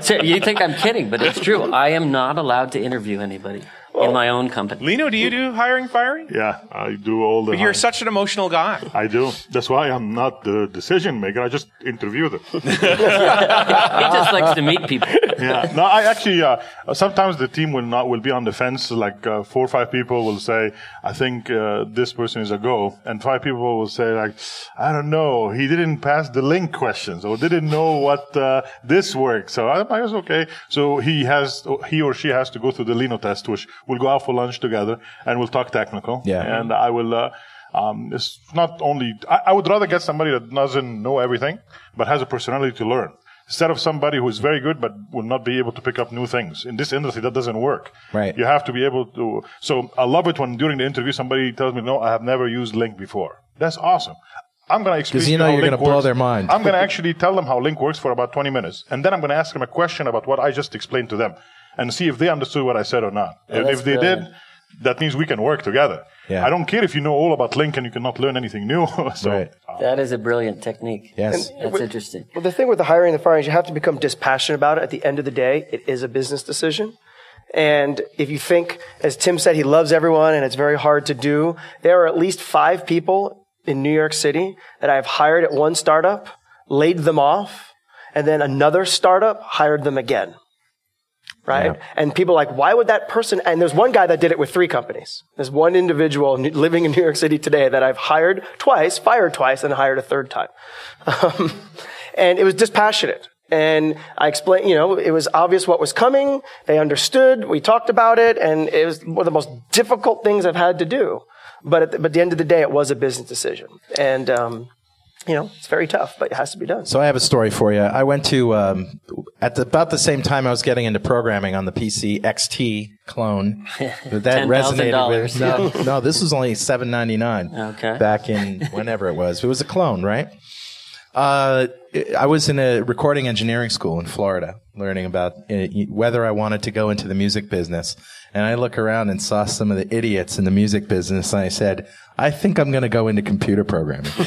Speaker 5: So you think I'm kidding, but it's true. I am not allowed to interview anybody in my own company.
Speaker 3: Lino, do you do hiring, firing?
Speaker 6: Yeah, I do all the.
Speaker 3: But you're
Speaker 6: hiring.
Speaker 3: such an emotional guy.
Speaker 6: I do. That's why I'm not the decision maker. I just interview them.
Speaker 5: He just likes to meet people.
Speaker 6: yeah. No, I actually uh, sometimes the team will not will be on the fence. Like uh, four or five people will say, "I think uh, this person is a go," and five people will say, "Like, I don't know. He didn't pass the LINQ questions or didn't know what uh, this works." So I, I was okay. So he has he or she has to go through the Lino test, which we'll go out for lunch together and we'll talk technical.
Speaker 8: Yeah.
Speaker 6: And I will. Uh, um, it's not only. I, I would rather get somebody that doesn't know everything, but has a personality to learn instead of somebody who is very good but will not be able to pick up new things. In this industry, that doesn't work.
Speaker 8: Right.
Speaker 6: You have to be able to. So I love it when during the interview somebody tells me, "No, I have never used LINQ before." That's awesome. I'm going to explain
Speaker 8: 'Cause you know
Speaker 6: how
Speaker 8: you're
Speaker 6: LINQ
Speaker 8: gonna blow their mind.
Speaker 6: I'm going to actually tell them how LINQ works for about 20 minutes, and then I'm going to ask them a question about what I just explained to them, and see if they understood what I said or not. if if they
Speaker 5: brilliant.
Speaker 6: did, that means we can work together.
Speaker 8: Yeah.
Speaker 6: I don't care if you know all about LINQ and you cannot learn anything new. so
Speaker 8: Right.
Speaker 5: That is a brilliant technique.
Speaker 8: Yes.
Speaker 5: That's interesting.
Speaker 4: Well, the thing with the hiring and the firing is you have to become dispassionate about it. At the end of the day, it is a business decision. And if you think, as Tim said, he loves everyone and it's very hard to do, there are at least five people in New York City that I've hired at one startup, laid them off, and then another startup hired them again. Right?
Speaker 2: Yeah.
Speaker 4: And people are like, why would that person? And there's one guy that did it with three companies. There's one individual living in New York City today that I've hired twice, fired twice, and hired a third time. Um, and it was dispassionate. And I explained, you know, it was obvious what was coming. They understood. We talked about it, and it was one of the most difficult things I've had to do. But at the, but at the end of the day, it was a business decision, and um, you know, it's very tough, but it has to be done.
Speaker 2: So I have a story for you. I went to um, at the, about the same time I was getting into programming on the PC XT clone. That resonated with no, no. This was only seven ninety nine.
Speaker 5: Okay.
Speaker 2: Back in whenever it was, it was a clone, right? Uh, I was in a recording engineering school in Florida, learning about uh, whether I wanted to go into the music business. And I look around and saw some of the idiots in the music business, and I said, "I think I'm going to go into computer programming."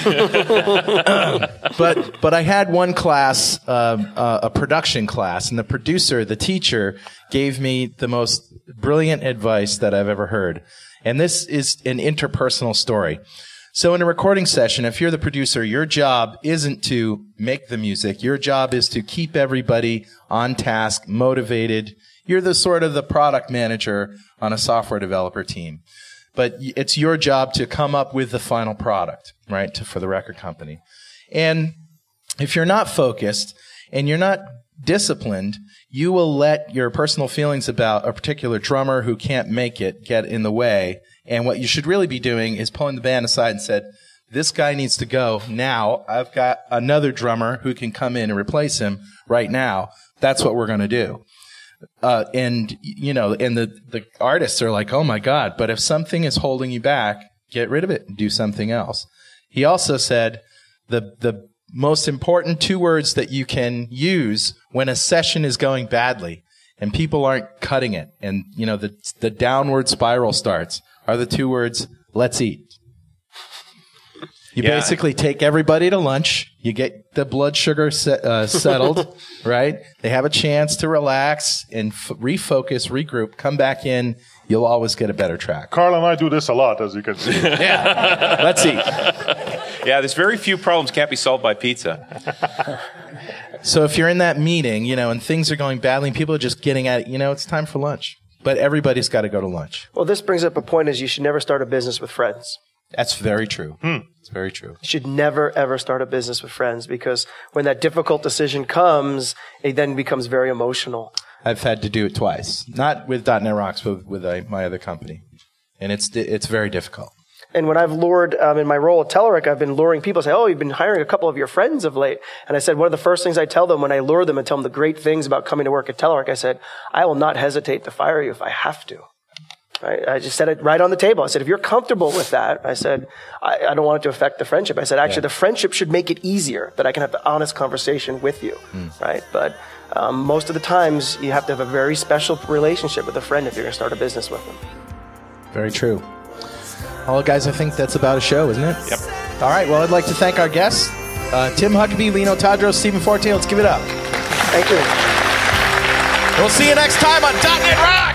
Speaker 2: but but I had one class, um, uh, a production class, and the producer, the teacher, gave me the most brilliant advice that I've ever heard. And this is an interpersonal story. So in a recording session, if you're the producer, your job isn't to make the music. Your job is to keep everybody on task, motivated. You're the sort of the product manager on a software developer team. But it's your job to come up with the final product, right, to, for the record company. And if you're not focused and you're not disciplined, you will let your personal feelings about a particular drummer who can't make it get in the way. And what you should really be doing is pulling the band aside and said, this guy needs to go now. I've got another drummer who can come in and replace him right now. That's what we're going to do. Uh, and you know, and the the artists are like, "Oh my god!" But if something is holding you back, get rid of it and do something else. He also said the the most important two words that you can use when a session is going badly and people aren't cutting it, and you know the the downward spiral starts, are the two words "Let's eat." You
Speaker 3: Yeah.
Speaker 2: basically take everybody to lunch. You get the blood sugar set, uh, settled, right? They have a chance to relax and f- refocus, regroup, come back in. You'll always get a better track.
Speaker 6: Carl and I do this a lot, as you can see. Yeah.
Speaker 2: Let's eat.
Speaker 3: Yeah, there's very few problems can't be solved by pizza.
Speaker 2: So if you're in that meeting, you know, and things are going badly and people are just getting at it, you know, it's time for lunch. But everybody's got to go to lunch.
Speaker 4: Well, this brings up a point: is you should never start a business with friends.
Speaker 2: That's very true. It's very true.
Speaker 4: You should never ever start a business with friends because when that difficult decision comes, it then becomes very emotional.
Speaker 2: I've had to do it twice, not with .NET Rocks, but with uh, my other company, and it's it's very difficult.
Speaker 4: And when I've lured, um, in my role at Telerik, I've been luring people say, Oh, you've been hiring a couple of your friends of late. And I said, one of the first things I tell them when I lure them and tell them the great things about coming to work at Telerik, I said, I will not hesitate to fire you if I have to. Right? I just said it right on the table. I said, if you're comfortable with that, I said, I, I don't want it to affect the friendship. I said, actually, the friendship should make it easier that I can have the honest conversation with you. Right? But, um, most of the times you have to have a very special relationship with a friend if you're going to start a business with them.
Speaker 2: Very true. Well, guys, I think that's about a show, isn't it?
Speaker 3: Yep.
Speaker 2: All right. Well, I'd like to thank our guests, uh, Tim Huckabee, Lino Tadros, Stephen Forte. Let's give it up.
Speaker 4: Thank you.
Speaker 2: We'll see you next time on .NET Rocks.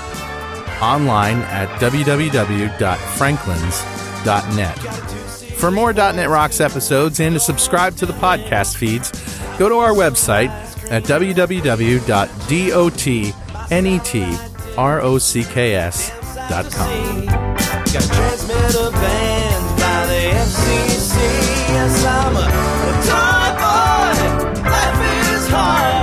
Speaker 7: online at www.franklins.net. For more .NET Rocks episodes and to subscribe to the podcast feeds, go to our website at www.dotnetrocks.com.
Speaker 9: Yes, I'm a, a toy boy. Life is hard.